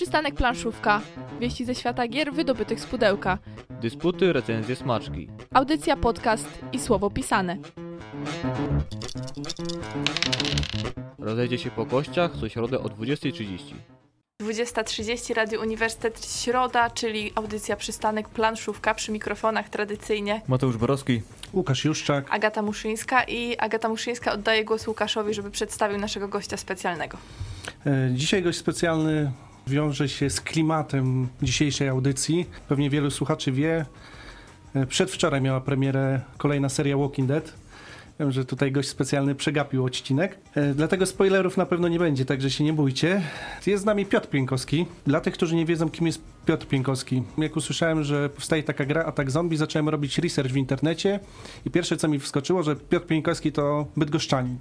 Przystanek planszówka. Wieści ze świata gier wydobytych z pudełka. Dysputy, recenzje, smaczki. Audycja, podcast i słowo pisane. Rozejdzie się po kościach co środę o 20.30. 20.30 Radio Uniwersytet Środa, czyli audycja Przystanek Planszówka przy mikrofonach tradycyjnie Mateusz Borowski. Łukasz Juszczak. Agata Muszyńska i Agata Muszyńska oddaje głos Łukaszowi, żeby przedstawił naszego gościa specjalnego. E, Dzisiaj gość specjalny wiąże się z klimatem dzisiejszej audycji. Pewnie wielu słuchaczy wie. e, Przedwczoraj miała premierę kolejna seria Walking Dead. Wiem, że tutaj gość specjalny przegapił odcinek. E, Dlatego spoilerów na pewno nie będzie, także się nie bójcie. Jest z nami Piotr Pienkowski. Dla tych, którzy nie wiedzą, kim jest Piotr Pienkowski. Jak usłyszałem, że powstaje taka gra Atak Zombie, zacząłem robić research w internecie i pierwsze, co mi wskoczyło, że Piotr Pienkowski to bydgoszczanin.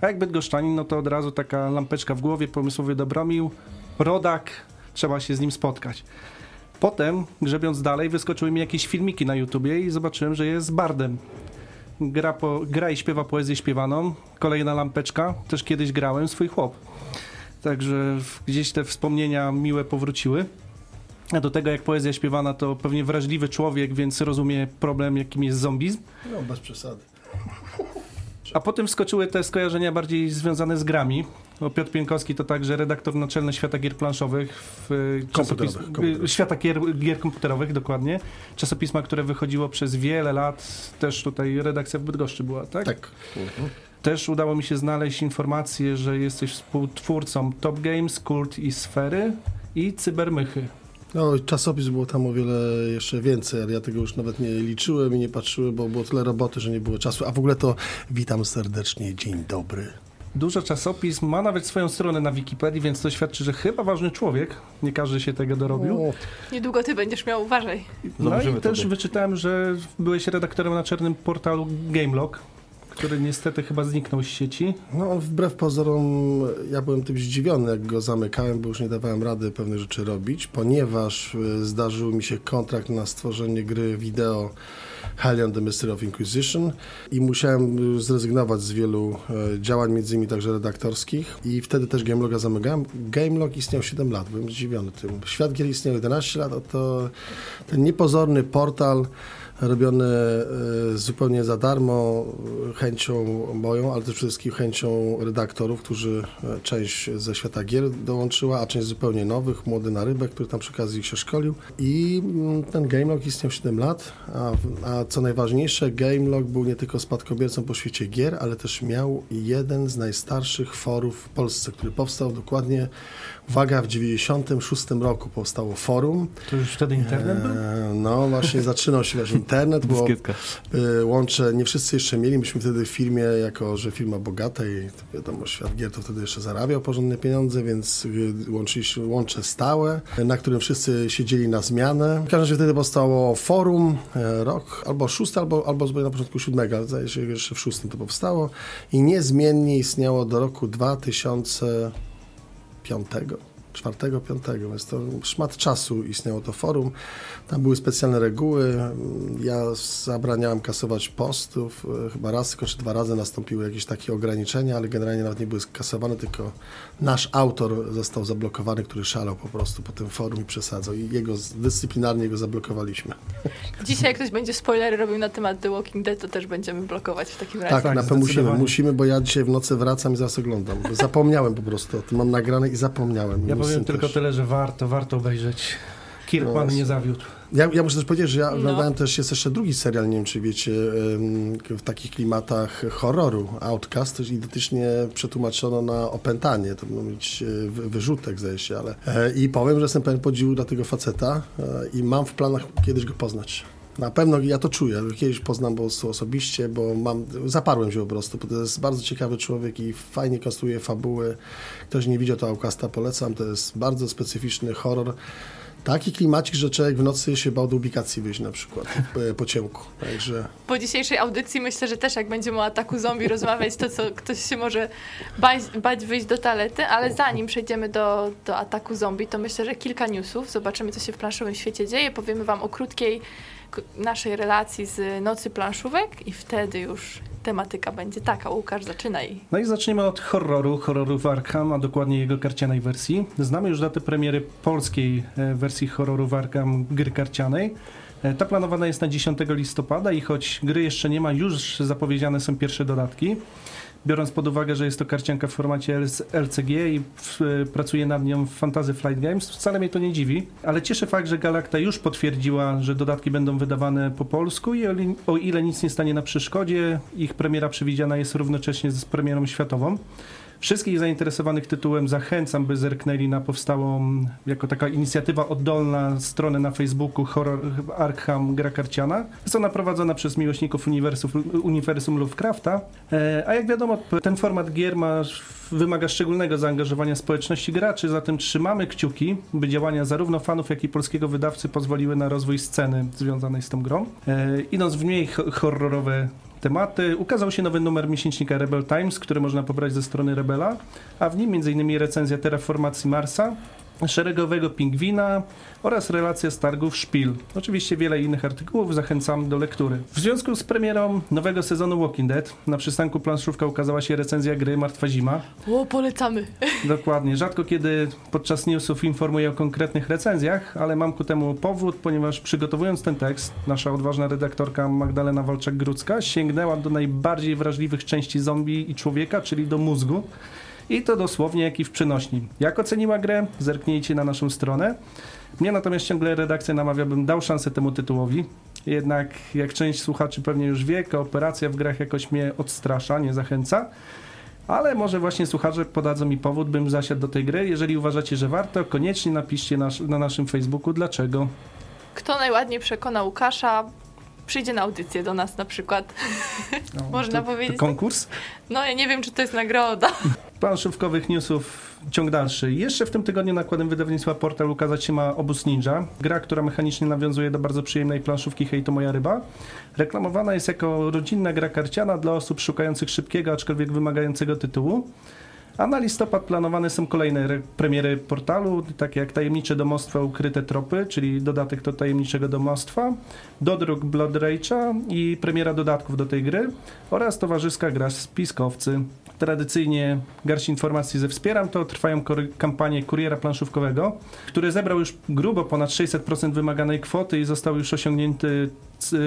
A jak bydgoszczanin, no to od razu taka lampeczka w głowie, pomysłowy Dobromił, rodak, trzeba się z nim spotkać. Potem, grzebiąc dalej, wyskoczyły mi jakieś filmiki na YouTubie i zobaczyłem, że jest bardem. Gra, po, gra i śpiewa poezję śpiewaną. Kolejna lampeczka, też kiedyś grałem, swój chłop. Także gdzieś te wspomnienia miłe powróciły. A do tego, jak poezja śpiewana, to pewnie wrażliwy człowiek, więc rozumie problem, jakim jest zombizm. No, bez przesady. A potem wskoczyły te skojarzenia bardziej związane z grami. Bo Piotr Pienkowski to także redaktor naczelny Świata Gier Planszowych, w y, Komputerowych, czasopis- komputerowych. Świata gier, gier Komputerowych, dokładnie. Czasopisma, które wychodziło przez wiele lat. Też tutaj redakcja w Bydgoszczy była, tak? Tak. Też udało mi się znaleźć informację, że jesteś współtwórcą Top Games, Kult i Sfery i Cybermychy. No, czasopis było tam o wiele jeszcze więcej, ale ja tego już nawet nie liczyłem i nie patrzyłem, bo było tyle roboty, że nie było czasu. A w ogóle to witam serdecznie, dzień dobry. Dużo czasopism, ma nawet swoją stronę na Wikipedii, więc to świadczy, że chyba ważny człowiek. Nie każdy się tego dorobił. O, Niedługo ty będziesz miał, uważaj. No i też tobie. wyczytałem, że byłeś redaktorem na czarnym portalu Gamelog, który niestety chyba zniknął z sieci. No, wbrew pozorom, ja byłem tym zdziwiony, jak go zamykałem, bo już nie dawałem rady pewnych rzeczy robić, ponieważ y, zdarzył mi się kontrakt na stworzenie gry wideo Hellion The Mystery of Inquisition i musiałem y, zrezygnować z wielu y, działań, między innymi także redaktorskich i wtedy też Gameloga zamykałem. Gamelog istniał 7 lat, byłem zdziwiony tym. Świat gier istniał 11 lat, a to ten niepozorny portal robiony e, zupełnie za darmo, e, chęcią moją, ale też przede wszystkim chęcią redaktorów, którzy e, część ze świata gier dołączyła, a część zupełnie nowych, młody na rybę, który tam przy okazji się szkolił. I mm, ten Gamelog istniał 7 lat, a, a co najważniejsze, Gamelog był nie tylko spadkobiercą po świecie gier, ale też miał jeden z najstarszych forów w Polsce, który powstał dokładnie, uwaga, w 96 roku powstało forum. To już wtedy internet był? E, No właśnie zaczynał się właśnie internet, bo y, łącze nie wszyscy jeszcze mieli. Myśmy wtedy w firmie, jako że firma bogata i to wiadomo, świat gier to wtedy jeszcze zarabiał porządne pieniądze, więc y, łączyliśmy łącze stałe, na którym wszyscy siedzieli na zmianę. W każdym razie wtedy powstało forum, e, rok albo szósty, albo, albo na początku siódmego, ale zdaje się, że jeszcze w szóstym to powstało i niezmiennie istniało do roku 2005 czwartego, piątego, więc to szmat czasu istniało to forum. Tam były specjalne reguły. Ja zabraniałem kasować postów. Chyba raz, tylko czy dwa razy nastąpiły jakieś takie ograniczenia, ale generalnie nawet nie były kasowane, tylko nasz autor został zablokowany, który szalał po prostu po tym forum i przesadzał. I jego dyscyplinarnie go zablokowaliśmy. Dzisiaj jak ktoś będzie spoilery robił na temat The Walking Dead, to też będziemy blokować w takim razie. Tak, tak, na pewno musimy, musimy, bo ja dzisiaj w nocy wracam i zaraz oglądam. Zapomniałem po prostu o tym. Mam nagrane i zapomniałem. Ja powiem tylko też. tyle, że warto, warto obejrzeć. Kirkman No nie zawiódł. Ja, ja muszę też powiedzieć, że ja No. oglądałem też, jest jeszcze drugi serial, nie wiem czy wiecie, w takich klimatach horroru, Outcast, też identycznie przetłumaczono na opętanie, to miał być e, wy- wyrzutek zdaje się, ale e, i powiem, że jestem pełen podziwu dla tego faceta e, i mam w planach kiedyś go poznać. Na pewno ja to czuję, kiedyś poznam po prostu osobiście, bo mam, zaparłem się po prostu, bo to jest bardzo ciekawy człowiek i fajnie konstruuje fabuły. Ktoś nie widział to Outcasta, polecam, to jest bardzo specyficzny horror. Taki klimacik, że człowiek w nocy się bał do ubikacji wyjść na przykład e, po ciemku. Także Po dzisiejszej audycji myślę, że też jak będziemy o ataku zombie rozmawiać, to co ktoś się może bać, bać wyjść do toalety, ale zanim przejdziemy do, do ataku zombie, to myślę, że kilka newsów. Zobaczymy, co się w planszowym świecie dzieje. Powiemy wam o krótkiej naszej relacji z nocy planszówek i wtedy już tematyka będzie taka. Łukasz, zaczynaj. No i zaczniemy od horroru, horroru w Arkham, a dokładnie jego karcianej wersji. Znamy już datę premiery polskiej e, wersji horroru w Arkham gry karcianej. E, Ta planowana jest na 10 listopada i choć gry jeszcze nie ma, już zapowiedziane są pierwsze dodatki. Biorąc pod uwagę, że jest to karcianka w formacie LCG i w, e, pracuje nad nią Fantasy Flight Games, wcale mnie to nie dziwi, ale cieszy fakt, że Galacta już potwierdziła, że dodatki będą wydawane po polsku i o, o ile nic nie stanie na przeszkodzie, ich premiera przewidziana jest równocześnie z premierą światową. Wszystkich zainteresowanych tytułem zachęcam, by zerknęli na powstałą jako taka inicjatywa oddolna stronę na Facebooku Horror Arkham Gra Karciana. Jest ona prowadzona przez miłośników uniwersum, Lovecrafta. E, a jak wiadomo, ten format gier ma, wymaga szczególnego zaangażowania społeczności graczy, zatem trzymamy kciuki, by działania zarówno fanów, jak i polskiego wydawcy pozwoliły na rozwój sceny związanej z tą grą. E, idąc w mniej ho- horrorowe tematy. Ukazał się nowy numer miesięcznika Rebel Times, który można pobrać ze strony Rebela, a w nim m.in. recenzja terraformacji Marsa, szeregowego pingwina oraz relacja z targów Szpil. Oczywiście wiele innych artykułów, zachęcam do lektury. W związku z premierą nowego sezonu Walking Dead na przystanku planszówka ukazała się recenzja gry Martwa Zima. O, polecamy. Dokładnie. Rzadko kiedy podczas newsów informuję o konkretnych recenzjach, ale mam ku temu powód, ponieważ przygotowując ten tekst, nasza odważna redaktorka Magdalena Walczak-Grucka sięgnęła do najbardziej wrażliwych części zombie i człowieka, czyli do mózgu. I to dosłownie jak i w. Jak oceniła grę? Zerknijcie na naszą stronę. Mnie natomiast ciągle redakcja namawia, bym dał szansę temu tytułowi. Jednak, jak część słuchaczy pewnie już wie, kooperacja w grach jakoś mnie odstrasza, nie zachęca. Ale może właśnie słuchacze podadzą mi powód, bym zasiadł do tej gry. Jeżeli uważacie, że warto, koniecznie napiszcie nasz, na naszym Facebooku dlaczego. Kto najładniej przekona Łukasza, przyjdzie na audycję do nas na przykład. No, Można to, powiedzieć To konkurs? No, ja nie wiem, czy to jest nagroda. Planszówkowych newsów ciąg dalszy. Jeszcze w tym tygodniu nakładem wydawnictwa Portal ukazać się ma Obóz Ninja. Gra, która mechanicznie nawiązuje do bardzo przyjemnej planszówki Hej to moja ryba. Reklamowana jest jako rodzinna gra karciana dla osób szukających szybkiego, aczkolwiek wymagającego tytułu. A na listopad planowane są kolejne re- premiery portalu, takie jak Tajemnicze Domostwa Ukryte Tropy, czyli dodatek do Tajemniczego Domostwa, dodruk Blood Rage'a i premiera dodatków do tej gry oraz towarzyska gra Spiskowcy. Tradycyjnie garść informacji ze Wspieram to trwają kampanie kuriera planszówkowego, który zebrał już grubo ponad 600% wymaganej kwoty i został już osiągnięty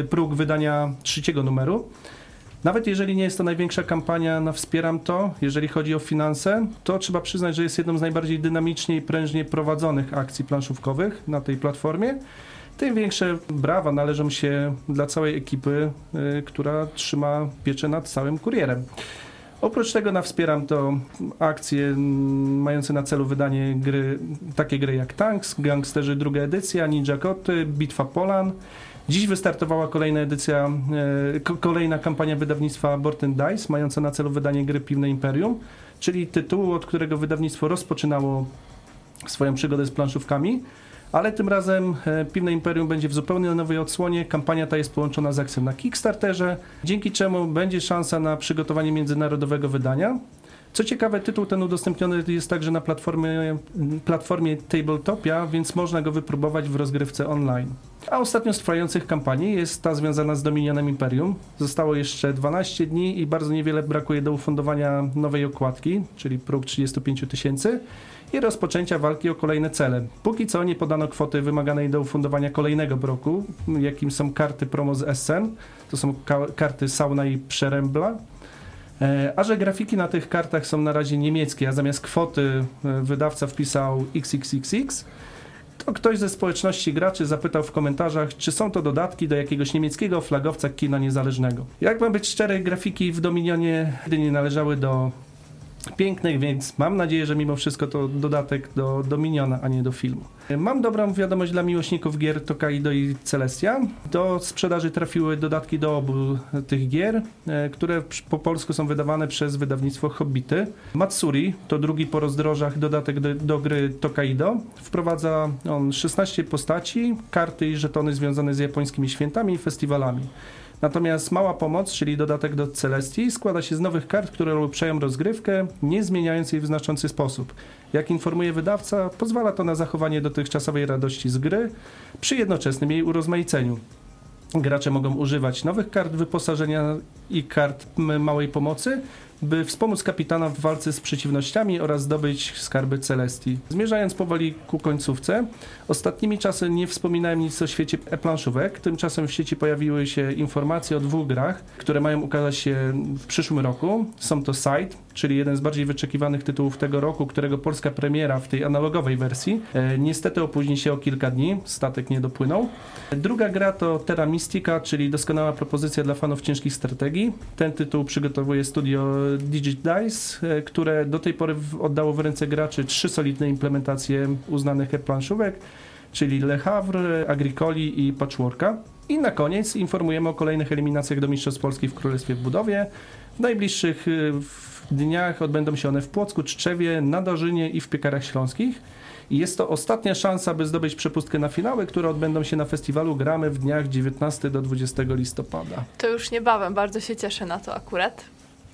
próg wydania trzeciego numeru. Nawet jeżeli nie jest to największa kampania na Wspieram to, jeżeli chodzi o finanse, to trzeba przyznać, że jest jedną z najbardziej dynamicznie i prężnie prowadzonych akcji planszówkowych na tej platformie. Tym większe brawa należą się dla całej ekipy, y, która trzyma pieczę nad całym kurierem. Oprócz tego na Wspieram to akcje mm, mające na celu wydanie gry, takie gry jak Tanks, Gangsterzy druga edycja, Ninja Koty, Bitwa Polan. Dziś wystartowała kolejna edycja, e, ko- kolejna kampania wydawnictwa Board and Dice, mająca na celu wydanie gry Piwne Imperium, czyli tytułu, od którego wydawnictwo rozpoczynało swoją przygodę z planszówkami. Ale tym razem e, Piwne Imperium będzie w zupełnie nowej odsłonie. Kampania ta jest połączona z akcją na Kickstarterze, dzięki czemu będzie szansa na przygotowanie międzynarodowego wydania. Co ciekawe, tytuł ten udostępniony jest także na platformie, platformie Tabletopia, więc można go wypróbować w rozgrywce online. A ostatnią z trwających kampanii jest ta związana z Dominionem Imperium. Zostało jeszcze 12 dni i bardzo niewiele brakuje do ufundowania nowej okładki, czyli próg 35 000 tysięcy i rozpoczęcia walki o kolejne cele. Póki co nie podano kwoty wymaganej do ufundowania kolejnego broku, jakim są karty promo z Essen. To są ka- karty Sauna i Przerębla. E, A że grafiki na tych kartach są na razie niemieckie, a zamiast kwoty e, wydawca wpisał XXXX, to ktoś ze społeczności graczy zapytał w komentarzach, czy są to dodatki do jakiegoś niemieckiego flagowca kina niezależnego. Jak mam być szczery, grafiki w Dominionie nie należały do pięknych, więc mam nadzieję, że mimo wszystko to dodatek do Dominiona, a nie do filmu. Mam dobrą wiadomość dla miłośników gier Tokaido i Celestia. Do sprzedaży trafiły dodatki do obu tych gier, e, które po polsku są wydawane przez wydawnictwo Hobbity. Matsuri to drugi po rozdrożach dodatek do, do gry Tokaido. Wprowadza on 16 postaci, karty i żetony związane z japońskimi świętami i festiwalami. Natomiast mała pomoc, czyli dodatek do Celestii, składa się z nowych kart, które ulepszają rozgrywkę, nie zmieniając jej w znaczący sposób. Jak informuje wydawca, pozwala to na zachowanie dotychczasowej radości z gry przy jednoczesnym jej urozmaiceniu. gracze mogą używać nowych kart wyposażenia i kart małej pomocy, by wspomóc kapitana w walce z przeciwnościami oraz zdobyć skarby Celestii. Zmierzając powoli ku końcówce, ostatnimi czasy nie wspominałem nic o świecie e-planszówek. Tymczasem w sieci pojawiły się informacje o dwóch grach, które mają ukazać się w przyszłym roku. Są to Side, czyli jeden z bardziej wyczekiwanych tytułów tego roku, którego polska premiera w tej analogowej wersji e, niestety opóźni się o kilka dni, statek nie dopłynął. Druga gra to Terra Mystica, czyli doskonała propozycja dla fanów ciężkich strategii. Ten tytuł przygotowuje studio Digit Dice, e, które do tej pory oddało w ręce graczy trzy solidne implementacje uznanych e-planszówek, czyli Le Havre, Agricoli i Patchworka. I na koniec informujemy o kolejnych eliminacjach do Mistrzostw Polski w Królestwie w Budowie. W najbliższych w dniach odbędą się one w Płocku, Czczewie, Nadarzynie i w Piekarach Śląskich. I jest to ostatnia szansa, by zdobyć przepustkę na finały, które odbędą się na festiwalu Gramy w dniach 19 do 20 listopada. To już niebawem, bardzo się cieszę na to akurat.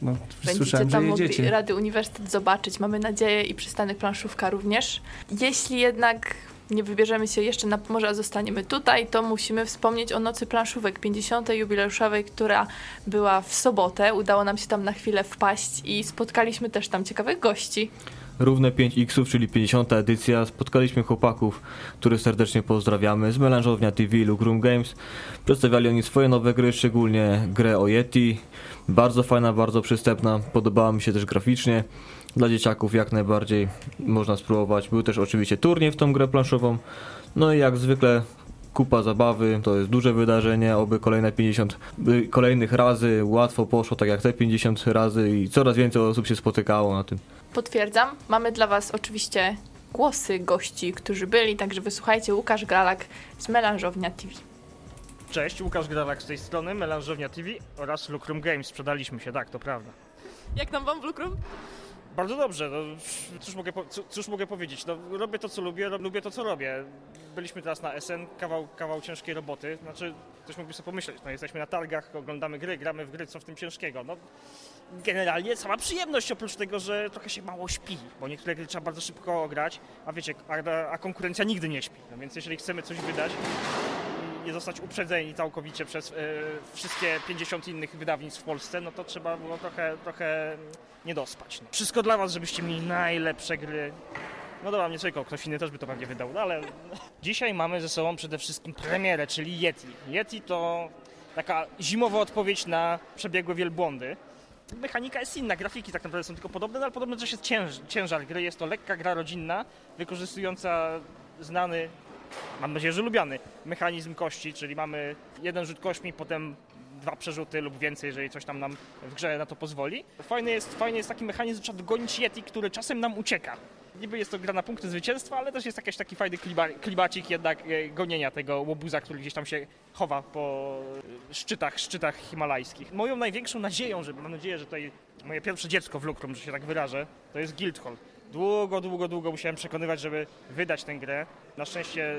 No, Będziecie tam mogli. Rady Uniwersytet zobaczyć, mamy nadzieję i przystanek planszówka również. Jeśli jednak nie wybierzemy się jeszcze na Pomorze, a zostaniemy tutaj, to musimy wspomnieć o Nocy Planszówek 50. jubileuszowej, która była w sobotę. Udało nam się tam na chwilę wpaść i spotkaliśmy też tam ciekawych gości. Równe 5 Xów, czyli 50. edycja. Spotkaliśmy chłopaków, których serdecznie pozdrawiamy z melanżownia TV Room Games. Przedstawiali oni swoje nowe gry, szczególnie grę o Yeti. Bardzo fajna, bardzo przystępna. Podobała mi się też graficznie. Dla dzieciaków jak najbardziej można spróbować. Był też oczywiście turniej w tą grę planszową. No i jak zwykle kupa zabawy, to jest duże wydarzenie, oby kolejne 50 by kolejnych razy łatwo poszło, tak jak te 50 razy i coraz więcej osób się spotykało na tym. Potwierdzam, mamy dla Was oczywiście głosy gości, którzy byli, także wysłuchajcie Łukasz Gralak z Melanżownia TV. Cześć, Łukasz Grawak z tej strony, Melanżownia TV oraz Lucrum Games. Sprzedaliśmy się, tak, to prawda. Jak tam Wam w Lukrum? Bardzo dobrze, no, cóż, mogę cóż, mogę powiedzieć, no, robię to co lubię, lubię to co robię. Byliśmy teraz na SN, kawał, kawał ciężkiej roboty, znaczy ktoś mógłby sobie pomyśleć, no jesteśmy na targach, oglądamy gry, gramy w gry, co w tym ciężkiego, no generalnie sama przyjemność oprócz tego, że trochę się mało śpi, bo niektóre gry trzeba bardzo szybko grać, a wiecie, a, a konkurencja nigdy nie śpi, no więc jeżeli chcemy coś wydać, nie zostać uprzedzeni całkowicie przez e, wszystkie 50 innych wydawnictw w Polsce, no to trzeba było trochę, trochę nie dospać. No. Wszystko dla was, żebyście mieli najlepsze gry. No dobra, nie czekał, ktoś inny też by to pewnie wydał, no ale dzisiaj mamy ze sobą przede wszystkim premierę, czyli Yeti. Yeti to taka zimowa odpowiedź na przebiegłe wielbłądy. Mechanika jest inna, grafiki tak naprawdę są tylko podobne, no ale podobno też jest cięż, ciężar gry. Jest to lekka gra rodzinna, wykorzystująca znany mam nadzieję, że lubiany mechanizm kości, czyli mamy jeden rzut kośćmi, potem dwa przerzuty lub więcej, jeżeli coś tam nam w grze na to pozwoli. Fajny jest, fajny jest taki mechanizm, że trzeba dogonić Yeti, który czasem nam ucieka. Niby jest to gra na punkty zwycięstwa, ale też jest jakiś taki fajny kliba, klibacik jednak e, gonienia tego łobuza, który gdzieś tam się chowa po e, szczytach, szczytach himalajskich. Moją największą nadzieją, że mam nadzieję, że tutaj moje pierwsze dziecko w Lukrum, że się tak wyrażę, to jest Guildhall. Długo, długo, długo musiałem przekonywać, żeby wydać tę grę. Na szczęście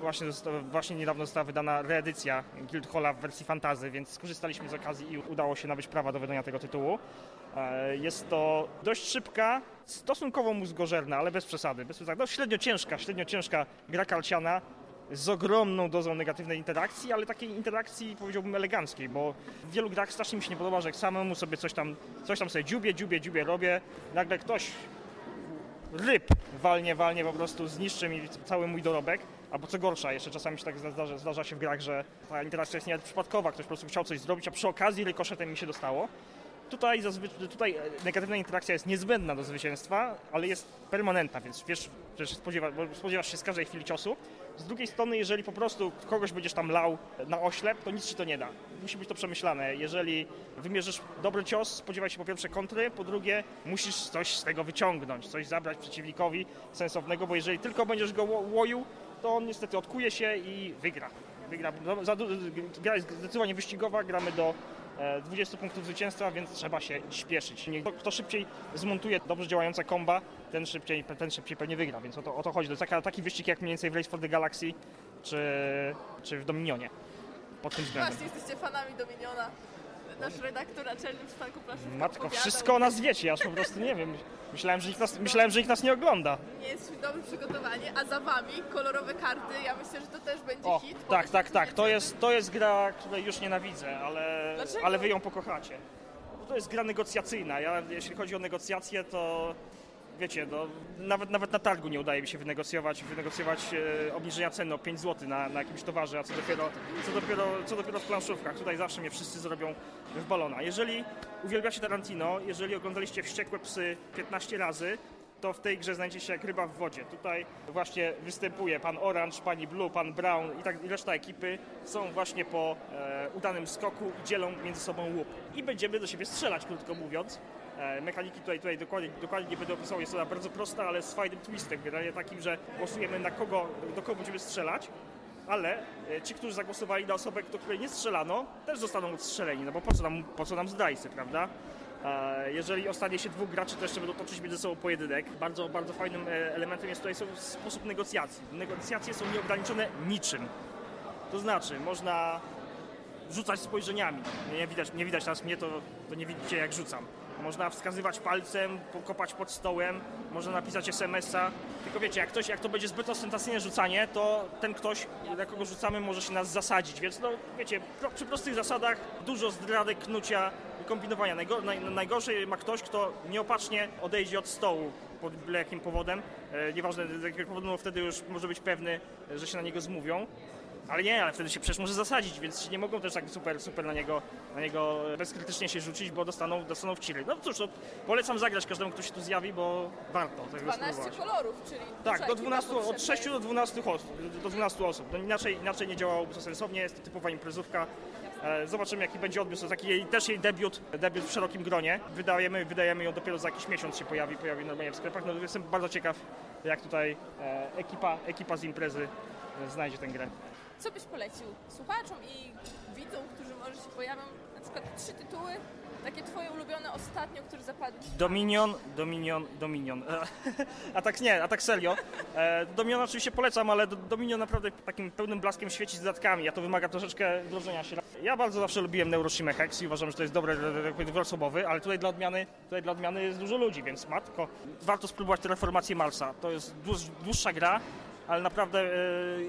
właśnie, właśnie niedawno została wydana reedycja Guildhalla w wersji fantazy, więc skorzystaliśmy z okazji i udało się nabyć prawa do wydania tego tytułu. E, Jest to dość szybka, stosunkowo mózgożerna, ale bez przesady. Bez przesady. No, średnio ciężka, średnio ciężka gra karciana z ogromną dozą negatywnej interakcji, ale takiej interakcji powiedziałbym eleganckiej, bo w wielu grach strasznie mi się nie podoba, że samemu sobie coś tam, coś tam sobie dziubię, dziubię, dziubię robię, nagle ktoś ryb walnie, walnie po prostu zniszczy mi cały mój dorobek. Albo co gorsza, jeszcze czasami się tak zdarza, zdarza się w grach, że ta interakcja jest nawet przypadkowa, ktoś po prostu chciał coś zrobić, a przy okazji rykoszetem mi się dostało. Tutaj, tutaj e, negatywna interakcja jest niezbędna do zwycięstwa, ale jest permanentna, więc wiesz, spodziewa, spodziewasz się z każdej chwili ciosu. Z drugiej strony, jeżeli po prostu kogoś będziesz tam lał na oślep, to nic ci to nie da. Musi być to przemyślane. Jeżeli wymierzysz dobry cios, spodziewaj się po pierwsze kontry, po drugie musisz coś z tego wyciągnąć, coś zabrać przeciwnikowi sensownego, bo jeżeli tylko będziesz go ło- łoił, to on niestety odkuje się i wygra. Wygra. No, gra jest zdecydowanie wyścigowa, gramy do 20 punktów zwycięstwa, więc trzeba się śpieszyć. Kto, szybciej zmontuje dobrze działające komba, ten szybciej, ten szybciej pewnie wygra, więc o to, o to chodzi. To taka, taki wyścig jak mniej więcej w Race for the Galaxy czy, czy w Dominionie pod tym względem. jesteście fanami Dominiona. Nasz redaktor naczelny przystanku Plaszówka Matko, opowiadał, wszystko o nas wiecie, aż po prostu nie wiem. Myślałem, że nikt nas, myślałem, że nikt nas nie ogląda. Nie jest dobre przygotowanie, a za wami kolorowe karty, ja myślę, że to też będzie O, hit. tak, tak, tak. To jest, to jest gra, której już nienawidzę, ale, Dlaczego? ale wy ją pokochacie. Bo to jest gra negocjacyjna. Ja, jeśli chodzi o negocjacje, to wiecie, no, nawet, nawet na targu nie udaje mi się wynegocjować, wynegocjować e, obniżenia ceny o 5 zł na, na jakimś towarze, a co dopiero, co, dopiero, co dopiero w planszówkach. Tutaj zawsze mnie wszyscy zrobią w balona. Jeżeli uwielbiacie Tarantino, jeżeli oglądaliście Wściekłe Psy 15 razy, to w tej grze znajdziecie się jak ryba w wodzie. Tutaj właśnie występuje pan Orange, pani Blue, pan Brown i, tak, i reszta ekipy są właśnie po e, udanym skoku i dzielą między sobą łup. I będziemy do siebie strzelać, krótko mówiąc. E, mechaniki tutaj, tutaj dokładnie, dokładnie nie będę opisywał, jest ona bardzo prosta, ale z fajnym twistem, generalnie takim, że głosujemy na kogo, do kogo będziemy strzelać. Ale e, ci, którzy zagłosowali na osobę, do której nie strzelano, też zostaną odstrzeleni, no bo po co nam, po co nam zdrajcy, prawda? E, Jeżeli ostanie się dwóch graczy, to jeszcze będą toczyć między sobą pojedynek. Bardzo, bardzo fajnym elementem jest tutaj sposób negocjacji. Negocjacje są nieograniczone niczym. To znaczy, można rzucać spojrzeniami. Nie widać, nie widać teraz mnie, to, to nie widzicie jak rzucam. Można wskazywać palcem, pokopać pod stołem, można napisać SMS-a. Tylko wiecie, jak, ktoś, jak to będzie zbyt ostentacyjne rzucanie, to ten ktoś, na kogo rzucamy, może się nas zasadzić. Więc no, wiecie, przy prostych zasadach dużo zdradek, knucia kombinowania. Najgo, naj, ma ktoś, kto nieopatrznie odejdzie od stołu pod jakim powodem. E, nieważne z jakiego powodu, no wtedy już może być pewny, że się na niego zmówią. Ale nie, ale wtedy się przecież może zasadzić, więc nie mogą też tak super, super na niego, na niego bezkrytycznie się rzucić, bo dostaną, dostaną w ciry. No cóż, no, polecam zagrać każdemu, kto się tu zjawi, bo warto tego 12 spróbować. kolorów, czyli Tak, do ekipa 12, od potrzebna. 6 do 12 osób. Do 12 osób. No inaczej, inaczej nie działałoby to sensownie, jest to typowa imprezówka. E, Zobaczymy jaki będzie odbiór. To taki jej, też jej debiut, debiut w szerokim gronie. Wydajemy, wydajemy ją dopiero za jakiś miesiąc się pojawi, pojawi normalnie w sklepach. No jestem bardzo ciekaw jak tutaj e, ekipa, ekipa z imprezy e, znajdzie tę grę. Co byś polecił słuchaczom i widzom, którzy może się pojawią? Na przykład trzy tytuły, takie twoje ulubione ostatnio, które zapadły. Dominion, Dominion, Dominion. A tak nie, a tak serio. E, Dominion oczywiście polecam, ale Do- Dominion naprawdę takim pełnym blaskiem świeci z dodatkami, a to wymaga troszeczkę wdrożenia się. Ja bardzo zawsze lubiłem Neuroshima Hex i uważam, że to jest dobre dwuosobowy, ale tutaj dla odmiany, tutaj dla odmiany jest dużo ludzi, więc matko, warto spróbować reformację Marsa. To jest dłuż, dłuższa gra, ale naprawdę e,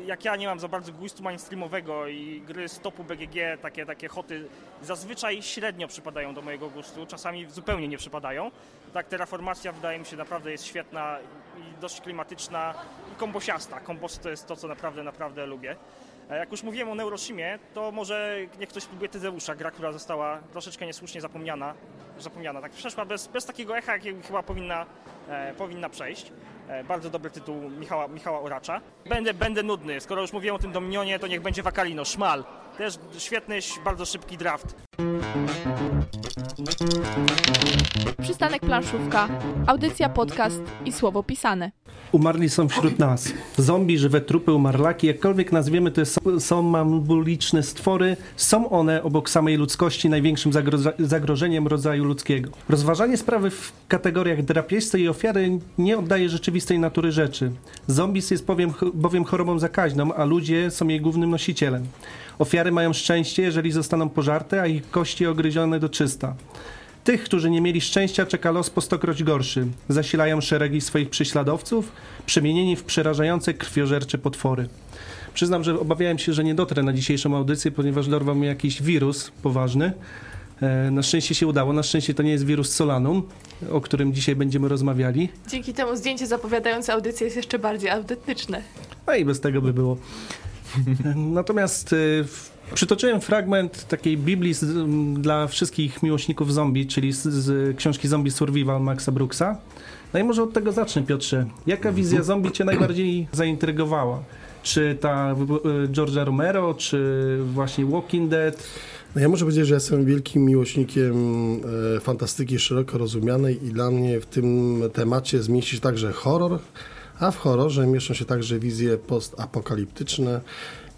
jak ja nie mam za bardzo gustu mainstreamowego i gry z topu BGG, takie, takie hoty zazwyczaj średnio przypadają do mojego gustu, czasami zupełnie nie przypadają. Tak, Terraformacja wydaje mi się naprawdę jest świetna i dość klimatyczna i kombosiasta. Kombosy to jest to, co naprawdę, naprawdę lubię. Jak już mówiłem o Neuroshimie, to może niech ktoś spróbuje Tyzeusza, gra, która została troszeczkę niesłusznie zapomniana. Zapomniana, tak przeszła bez, bez takiego echa, jakiego chyba powinna, e, powinna przejść. E, bardzo dobry tytuł Michała, Michała Oracza. Będę, będę nudny, skoro już mówiłem o tym Dominionie, to niech będzie Wakalino, Szmal. Też świetny, bardzo szybki draft. Przystanek Planszówka, audycja, podcast i słowo pisane. Umarli są wśród nas. Zombie, żywe trupy, umarlaki, jakkolwiek nazwiemy, to są, są mambuliczne stwory. Są one obok samej ludzkości największym zagroza- zagrożeniem rodzaju ludzkiego. Rozważanie sprawy w kategoriach drapieżcy i ofiary nie oddaje rzeczywistej natury rzeczy. Zombies jest bowiem, bowiem chorobą zakaźną, a ludzie są jej głównym nosicielem. Ofiary mają szczęście, jeżeli zostaną pożarte, a ich kości ogryzione do czysta. Tych, którzy nie mieli szczęścia, czeka los po stokroć gorszy. Zasilają szeregi swoich prześladowców, przemienieni w przerażające krwiożercze potwory. Przyznam, że obawiałem się, że nie dotrę na dzisiejszą audycję, ponieważ dorwał mnie jakiś wirus poważny. E, Na szczęście się udało. Na szczęście to nie jest wirus Solanum, o którym dzisiaj będziemy rozmawiali. Dzięki temu zdjęcie zapowiadające audycję jest jeszcze bardziej autentyczne. No i bez tego by było. Natomiast w- przytoczyłem fragment takiej Biblii z, m, dla wszystkich miłośników zombie, czyli z, z książki Zombie Survival Maxa Brooksa. No i może od tego zacznę, Piotrze. Jaka wizja zombie cię najbardziej zaintrygowała? Czy ta y, George'a Romero, czy właśnie Walking Dead? No ja muszę powiedzieć, że jestem wielkim miłośnikiem e, fantastyki szeroko rozumianej i dla mnie w tym temacie zmieści się także horror, a w horrorze mieszczą się także wizje postapokaliptyczne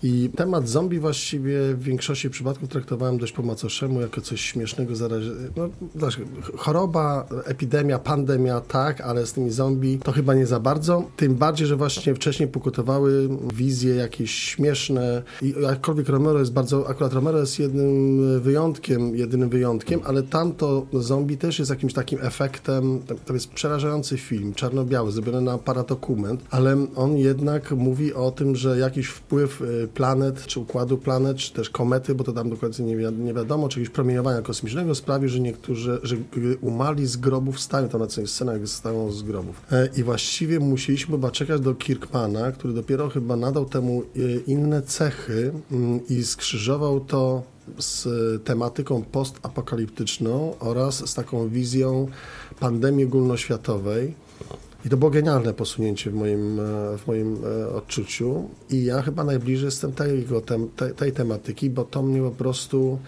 I temat zombie właściwie w większości przypadków traktowałem dość po macoszemu, jako coś śmiesznego, zaraż... no, znaczy, choroba, epidemia, pandemia, tak, ale z tymi zombie to chyba nie za bardzo. Tym bardziej, że właśnie wcześniej pokutowały wizje jakieś śmieszne i jakkolwiek Romero jest bardzo, akurat Romero jest jednym wyjątkiem, jedynym wyjątkiem, ale tamto zombie też jest jakimś takim efektem, to jest przerażający film, czarno-biały, zrobiony na paradokument, ale on jednak mówi o tym, że jakiś wpływ y, planet, czy układu planet, czy też komety, bo to tam dokładnie nie, wi nie wiadomo, czy jakieś promieniowania kosmicznego sprawi, że niektórzy, że umarli z grobów wstają, tam na tej scenach stają z grobów. E, I właściwie musieliśmy chyba czekać do Kirkmana, który dopiero chyba nadał temu y, inne cechy mm, i skrzyżował to z tematyką postapokaliptyczną oraz z taką wizją pandemii ogólnoświatowej. I to było genialne posunięcie w moim, e, w moim e, odczuciu. I ja chyba najbliżej jestem tego, tej, tej tematyki, bo to mnie po prostu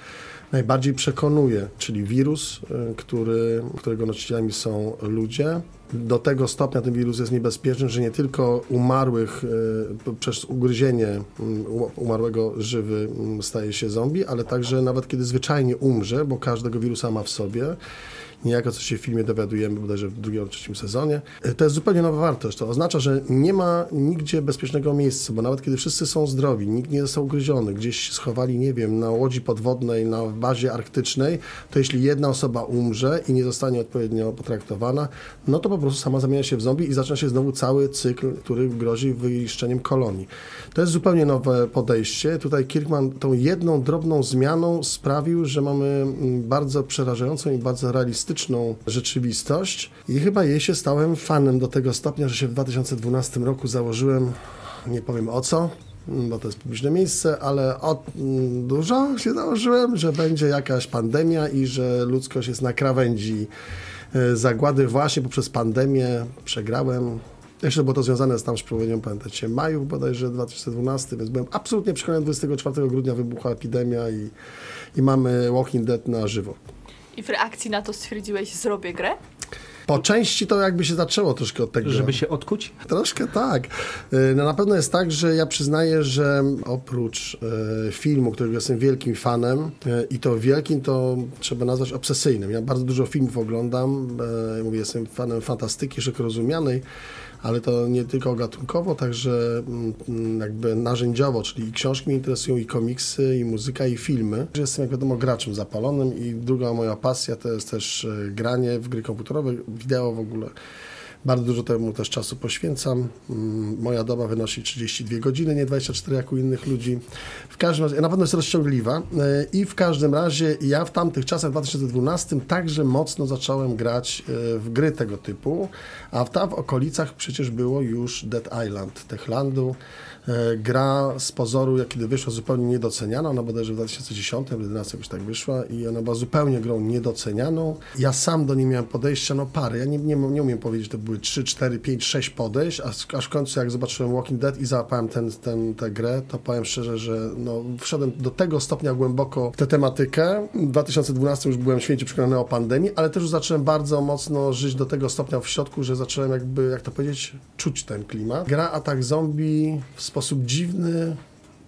najbardziej przekonuje, czyli wirus, e, który, którego nosicielami są ludzie. Do tego stopnia ten wirus jest niebezpieczny, że nie tylko umarłych przez ugryzienie umarłego żywy staje się zombie, ale także nawet kiedy zwyczajnie umrze, bo każdego wirusa ma w sobie, niejako co się w filmie dowiadujemy bodajże w drugim lub trzecim sezonie. E, to jest zupełnie nowa wartość. To oznacza, że nie ma nigdzie bezpiecznego miejsca, bo nawet kiedy wszyscy są zdrowi, nikt nie został ugryziony, gdzieś się schowali, nie wiem, na łodzi podwodnej, na bazie arktycznej, to jeśli jedna osoba umrze i nie zostanie odpowiednio potraktowana, no to po prostu sama zamienia się w zombie i zaczyna się znowu cały cykl, który grozi wyniszczeniem kolonii. To jest zupełnie nowe podejście. Tutaj Kirkman tą jedną drobną zmianą sprawił, że mamy mm, bardzo przerażającą i bardzo realistyczną rzeczywistość i chyba jej się stałem fanem do tego stopnia, że się w 2012 roku założyłem, nie powiem o co, bo to jest publiczne miejsce, ale od mm, dużo się założyłem, że będzie jakaś pandemia i że ludzkość jest na krawędzi e, zagłady właśnie poprzez pandemię. Przegrałem, jeszcze było to związane z tam z przepowiednią, pamiętacie, maju bodajże 2012, więc byłem absolutnie przekonany, 24 grudnia wybuchła epidemia i, i mamy Walking Dead na żywo. I w reakcji na to stwierdziłeś, zrobię grę? Po części to jakby się zaczęło troszkę od tego. Żeby się odkuć? Troszkę tak. No na pewno jest tak, że ja przyznaję, że oprócz e, filmu, którego jestem wielkim fanem e, i to wielkim, to trzeba nazwać obsesyjnym. Ja bardzo dużo filmów oglądam. Mówię, jestem fanem fantastyki szeroko rozumianej ale to nie tylko gatunkowo, także mm, jakby narzędziowo, czyli i książki mnie interesują, i komiksy, i muzyka, i filmy. Jestem, jak wiadomo, graczem zapalonym i druga moja pasja to jest też e, granie w gry komputerowe, wideo w ogóle. Bardzo dużo temu też czasu poświęcam. Mm, moja doba wynosi 32 godziny, nie 24 jak u innych ludzi. W każdym razie, na pewno jest rozciągliwa e, i w każdym razie ja w tamtych czasach, w 2012 także mocno zacząłem grać e, w gry tego typu, a tam w okolicach przecież było już Dead Island Techlandu. E, gra z pozoru, jak kiedy wyszła, zupełnie niedoceniana. Ona bodajże w 2010, 2011 jakoś tak wyszła i ona była zupełnie grą niedocenianą. Ja sam do niej miałem podejścia, no parę. Ja nie, nie, nie umiem powiedzieć, to były 3, 4, 5, 6 podejść, a aż w końcu jak zobaczyłem Walking Dead i załapałem ten, ten, tę grę, to powiem szczerze, że no, wszedłem do tego stopnia głęboko w tę tematykę. W 2012 już byłem święcie przekonany o pandemii, ale też już zacząłem bardzo mocno żyć do tego stopnia w środku, że zacząłem jakby, jak to powiedzieć, czuć ten klimat. Gra Atak Zombie w sposób dziwny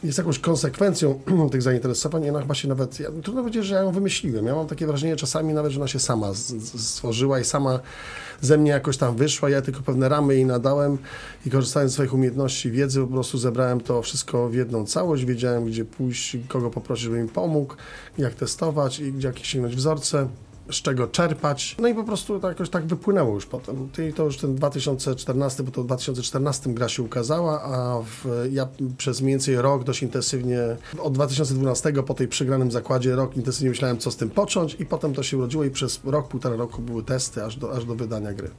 jest jakąś konsekwencją tych zainteresowań i ona chyba się nawet, ja, trudno powiedzieć, że ja ją wymyśliłem. Ja mam takie wrażenie czasami nawet, że ona się sama z, z, stworzyła i sama ze mnie jakoś tam wyszła. Ja tylko pewne ramy jej nadałem i korzystając z swoich umiejętności, wiedzy, po prostu zebrałem to wszystko w jedną całość. Wiedziałem, gdzie pójść, kogo poprosić, żeby mi pomógł, jak testować i gdzie jakieś sięgnąć wzorce z czego czerpać. No i po prostu to jakoś tak wypłynęło już potem. I to już ten 2014, bo to w 2014 gra się ukazała, a w, ja przez mniej więcej rok dość intensywnie, od 2012 po tej przegranym zakładzie rok intensywnie myślałem, co z tym począć i potem to się urodziło i przez rok, półtora roku były testy aż do, aż do wydania gry.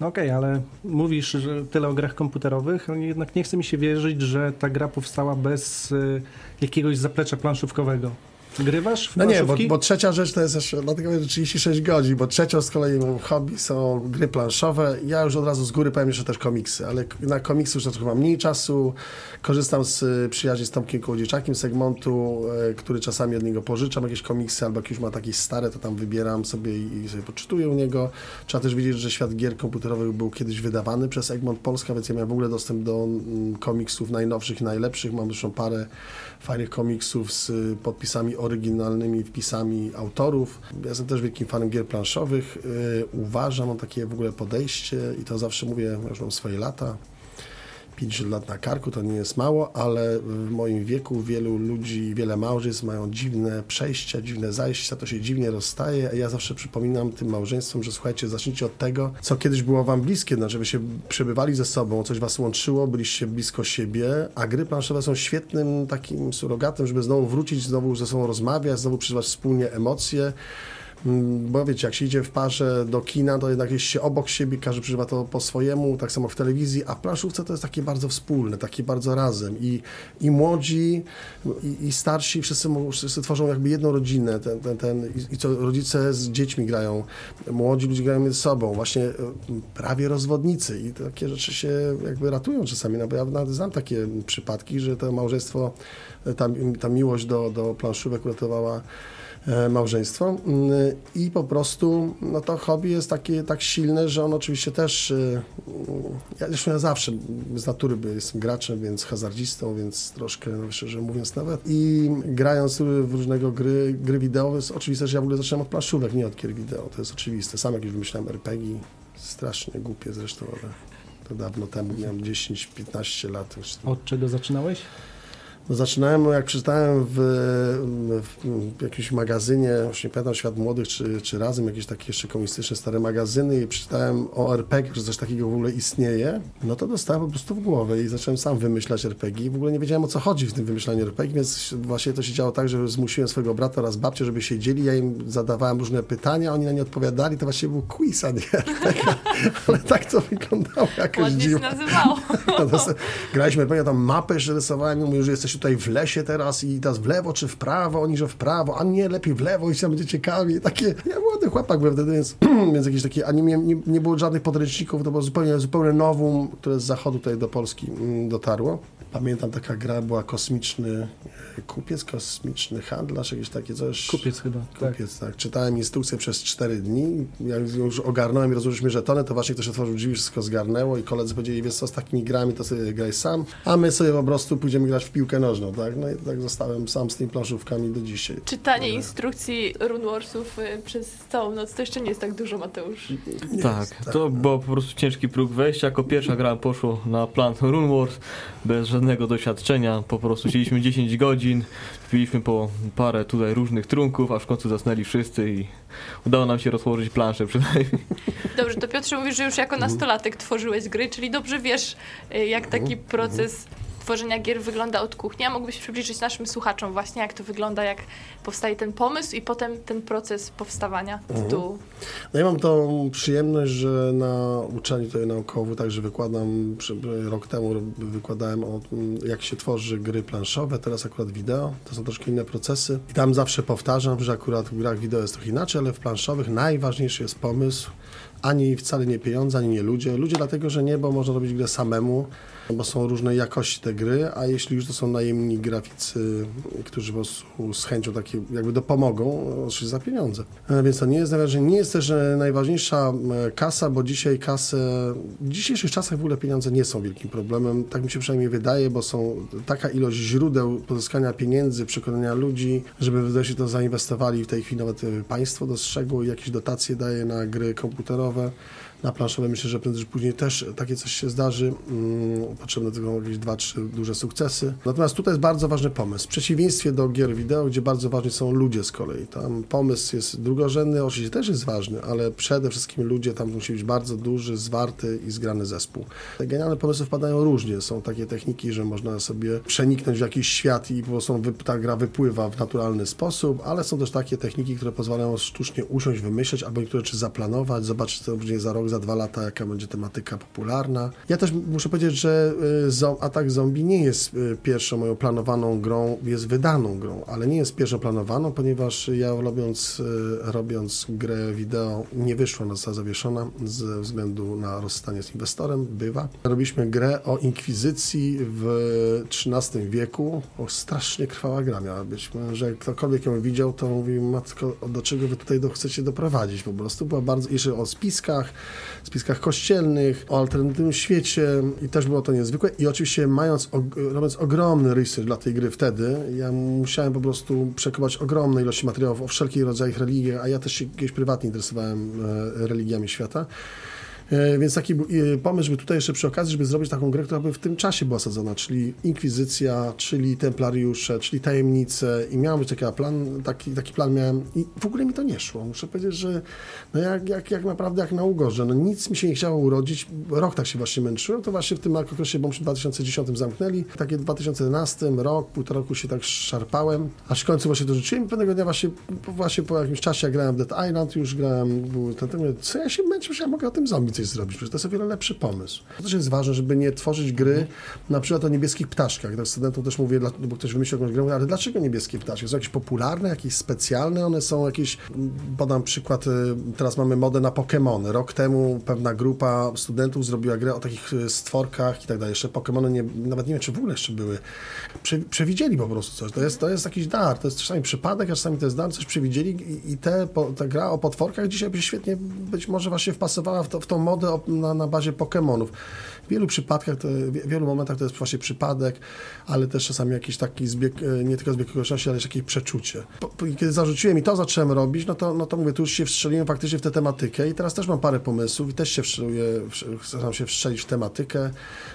No okej, okay, ale mówisz że tyle o grach komputerowych, ale jednak nie chce mi się wierzyć, że ta gra powstała bez y, jakiegoś zaplecza planszówkowego. Grywasz w No nie, bo, bo trzecia rzecz to jest jeszcze, dlatego mówię, że 36 godzin, bo trzecią z kolei moim hobby są gry planszowe. Ja już od razu z góry powiem jeszcze też komiksy, ale na komiksy już trochę mam mniej czasu. Korzystam z y, przyjaźni z Tomkiem Kołodziejczakiem z Egmontu, y, który czasami od niego pożyczam jakieś komiksy, albo jak już ma takie stare, to tam wybieram sobie i, i sobie poczytuję u niego. Trzeba też wiedzieć, że świat gier komputerowych był kiedyś wydawany przez Egmont Polska, więc ja miałem w ogóle dostęp do mm, komiksów najnowszych i najlepszych. Mam zresztą parę fajnych komiksów z podpisami oryginalnymi, wpisami autorów. Ja jestem też wielkim fanem gier planszowych. Y, Uważam, mam takie w ogóle podejście i to zawsze mówię, już mam swoje lata. 50 lat na karku to nie jest mało, ale w moim wieku wielu ludzi, wiele małżeństw mają dziwne przejścia, dziwne zajścia, to się dziwnie rozstaje. Ja zawsze przypominam tym małżeństwom, że słuchajcie, zacznijcie od tego, co kiedyś było wam bliskie, no, żeby się przebywali ze sobą, coś was łączyło, byliście blisko siebie, a gry planszowe są świetnym takim surogatem, żeby znowu wrócić, znowu ze sobą rozmawiać, znowu przeżywać wspólnie emocje. Mm, Bo wiecie, jak się idzie w parze do kina, to jednak jest się obok siebie, każdy przeżywa to po swojemu, tak samo w telewizji, a w planszówce to jest takie bardzo wspólne, takie bardzo razem. I, i młodzi, i, i starsi, wszyscy, wszyscy tworzą jakby jedną rodzinę. Ten, ten, ten, i, I co rodzice z dziećmi grają, młodzi ludzie grają między sobą, właśnie e, prawie rozwodnicy. I takie rzeczy się jakby ratują czasami. No, bo ja nawet znam takie przypadki, że to małżeństwo, e, ta, ta miłość do, do planszówek uratowała małżeństwo Mm, i po prostu no to hobby jest takie tak silne, że on oczywiście też e, mm, ja zresztą ja zawsze z natury jestem graczem, więc hazardzistą, więc troszkę no, szczerze mówiąc nawet i grając w różnego gry, gry wideo jest oczywiste, że ja w ogóle zacząłem od planszówek, nie od gier wideo, to jest oczywiste. Sam jakieś wymyślałem RPG, strasznie głupie zresztą, ale to dawno temu, miałem 10-15 lat. Już. Od czego zaczynałeś? No, Zaczynałem, jak przeczytałem w, w, jakimś magazynie, już nie pamiętam, Świat Młodych, czy, czy Razem, jakieś takie jeszcze komunistyczne stare magazyny i przeczytałem o RPG, że coś takiego w ogóle istnieje, no to dostałem po prostu w głowę i zacząłem sam wymyślać RPG. W ogóle nie wiedziałem, o co chodzi w tym wymyślaniu RPG, więc właśnie to się działo tak, że zmusiłem swojego brata oraz babcię, żeby siedzieli, ja im zadawałem różne pytania, oni na nie odpowiadali, to właściwie był quiz, a nie RPG, ale tak to wyglądało jakoś Ładnie się dziwnie. nazywało. No graliśmy RPG, tam mapę jeszcze rysowałem, mówię, że jesteś tutaj w lesie teraz i teraz w lewo czy w prawo, oni że w prawo, a nie, lepiej w lewo i tam będzie ciekawie. Takie, ja młody chłopak byłem wtedy, więc, więc jakieś takie, a nie, nie, nie było żadnych podręczników, to było zupełnie, zupełnie nowum, które z zachodu tutaj do Polski mm, dotarło. Pamiętam, taka gra była kosmiczny e, kupiec, kosmiczny handlarz, jakieś takie coś. Kupiec chyba. Tak. Kupiec, tak. Czytałem instrukcję przez 4 dni. Jak już ogarnąłem i rozłożyliśmy żetony, to właśnie ktoś otworzył drzwi, wszystko zgarnęło i koledzy powiedzieli, wiesz co, z takimi grami to sobie graj sam, a my sobie po prostu pójdziemy grać w piłkę nożną, tak? No i tak zostałem sam z tymi planszówkami do dzisiaj. Czytanie instrukcji Runewarsów y, przez całą noc to jeszcze nie jest tak dużo, Mateusz. Nie tak, jest, to było po prostu ciężki próg wejścia. Jako pierwsza gra poszło na plan Rune Wars bez żadnego doświadczenia. Po prostu siedzieliśmy 10 godzin, piliśmy po parę tutaj różnych trunków, aż w końcu zasnęli wszyscy i udało nam się rozłożyć planszę przynajmniej. Dobrze, to Piotrze mówisz, że już jako nastolatek tworzyłeś gry, czyli dobrze wiesz, y, jak taki proces tworzenia gier wygląda od kuchni. A mógłbyś przybliżyć naszym słuchaczom właśnie, jak to wygląda, jak powstaje ten pomysł i potem ten proces powstawania tytułu. No ja mam tą przyjemność, że na uczelni tutaj na Okowu także wykładam, rok temu wykładałem o tym, jak się tworzy gry planszowe, teraz akurat wideo, to są troszkę inne procesy. I tam zawsze powtarzam, że akurat w grach wideo jest trochę inaczej, ale w planszowych najważniejszy jest pomysł, ani wcale nie pieniądze, ani nie ludzie. Ludzie dlatego, że nie, bo można robić grę samemu, bo są różnej jakości te gry, a jeśli już to są najemni graficy, którzy po prostu z chęcią takie jakby dopomogą, oczywiście za pieniądze. E, Więc to nie jest najważniejsze. Nie jest też najważniejsza e, kasa, bo dzisiaj kasę, w dzisiejszych czasach w ogóle pieniądze nie są wielkim problemem. Tak mi się przynajmniej wydaje, bo są taka ilość źródeł pozyskania pieniędzy, przekonania ludzi, żeby wreszcie to zainwestowali w tej chwili nawet e, państwo dostrzegło jakieś dotacje daje na gry komputerowe. Na planszowe myślę, że prędzej czy później też takie coś się zdarzy. Mm, Potrzebne tylko jakieś dwa, trzy duże sukcesy. Natomiast tutaj jest bardzo ważny pomysł. W przeciwieństwie do gier wideo, gdzie bardzo ważni są ludzie z kolei. Tam pomysł jest drugorzędny, oczywiście też jest ważny, ale przede wszystkim ludzie, tam musi być bardzo duży, zwarty i zgrany zespół. Te genialne pomysły wpadają różnie. Są takie techniki, że można sobie przeniknąć w jakiś świat i po prostu ta gra wypływa w naturalny sposób, ale są też takie techniki, które pozwalają sztucznie usiąść, wymyśleć albo niektóre rzeczy zaplanować, zobaczyć, co będzie za rok, za dwa lata, jaka będzie tematyka popularna. Ja też muszę powiedzieć, że y, Atak Zombie nie jest y, pierwszą moją planowaną grą, jest wydaną grą, ale nie jest pierwszą planowaną, ponieważ ja robiąc, y, robiąc grę wideo nie wyszła, ona została zawieszona ze względu na rozstanie z inwestorem, bywa. Robiliśmy grę o inkwizycji w XIII wieku, o strasznie krwawa gra miała być, że ktokolwiek ją widział, to mówi, matko, do czego wy tutaj chcecie doprowadzić po prostu. Była bardzo, jeszcze o spiskach, spiskach kościelnych, o alternatywnym świecie i też było to niezwykłe. I oczywiście mając, robiąc ogromny research dla tej gry wtedy, ja musiałem po prostu przekopać ogromne ilości materiałów o wszelkich rodzajach religii, a ja też się kiedyś prywatnie interesowałem e, religiami świata. E, Więc taki był e, pomysł, żeby tutaj jeszcze przy okazji, żeby zrobić taką grę, która by w tym czasie była sadzona, czyli Inkwizycja, czyli Templariusze, czyli Tajemnice i miał być taki plan, taki, taki plan miałem i w ogóle mi to nie szło. Muszę powiedzieć, że no jak, jak, jak naprawdę jak na ugorze, no nic mi się nie chciało urodzić, rok tak się właśnie męczyłem, to właśnie w tym okresie, bo w 2010 zamknęli, takie w 2011 rok, półtora roku się tak szarpałem, aż w końcu właśnie to rzuciłem i pewnego dnia właśnie, właśnie po jakimś czasie, jak grałem w Dead Island, już grałem, był ten, ten, co ja się męczę, że ja mogę o tym zombie coś zrobić, przecież to jest o wiele lepszy pomysł. To też jest ważne, żeby nie tworzyć gry na przykład o niebieskich ptaszkach. Tak studentom też mówię, dla- bo ktoś wymyślił jakąś grę, ale dlaczego niebieskie ptaszki? Są jakieś popularne, jakieś specjalne, one są jakieś, podam przykład, y, teraz mamy modę na Pokémony. Rok temu pewna grupa studentów zrobiła grę o takich y, stworkach i tak dalej. Jeszcze Pokémony nie, nawet nie wiem, czy w ogóle jeszcze były. Prze, przewidzieli po prostu coś. To jest, to jest jakiś dar, to jest czasami przypadek, a czasami to jest dar, coś przewidzieli i, i te, po, ta gra o potworkach dzisiaj by świetnie być może właśnie wpasowała w, to, w tą modę na, na bazie Pokémonów. W wielu przypadkach, to, w wielu momentach to jest właśnie przypadek, ale też czasami jakiś taki zbieg, e, nie tylko zbieg okoliczności, ale też jakieś przeczucie. Po, po, kiedy zarzuciłem i to zacząłem robić, no to, no to mówię, tu już się wstrzeliłem faktycznie w tę tematykę i teraz też mam parę pomysłów i też się wstrzeluję, staram się wstrzelić w tematykę.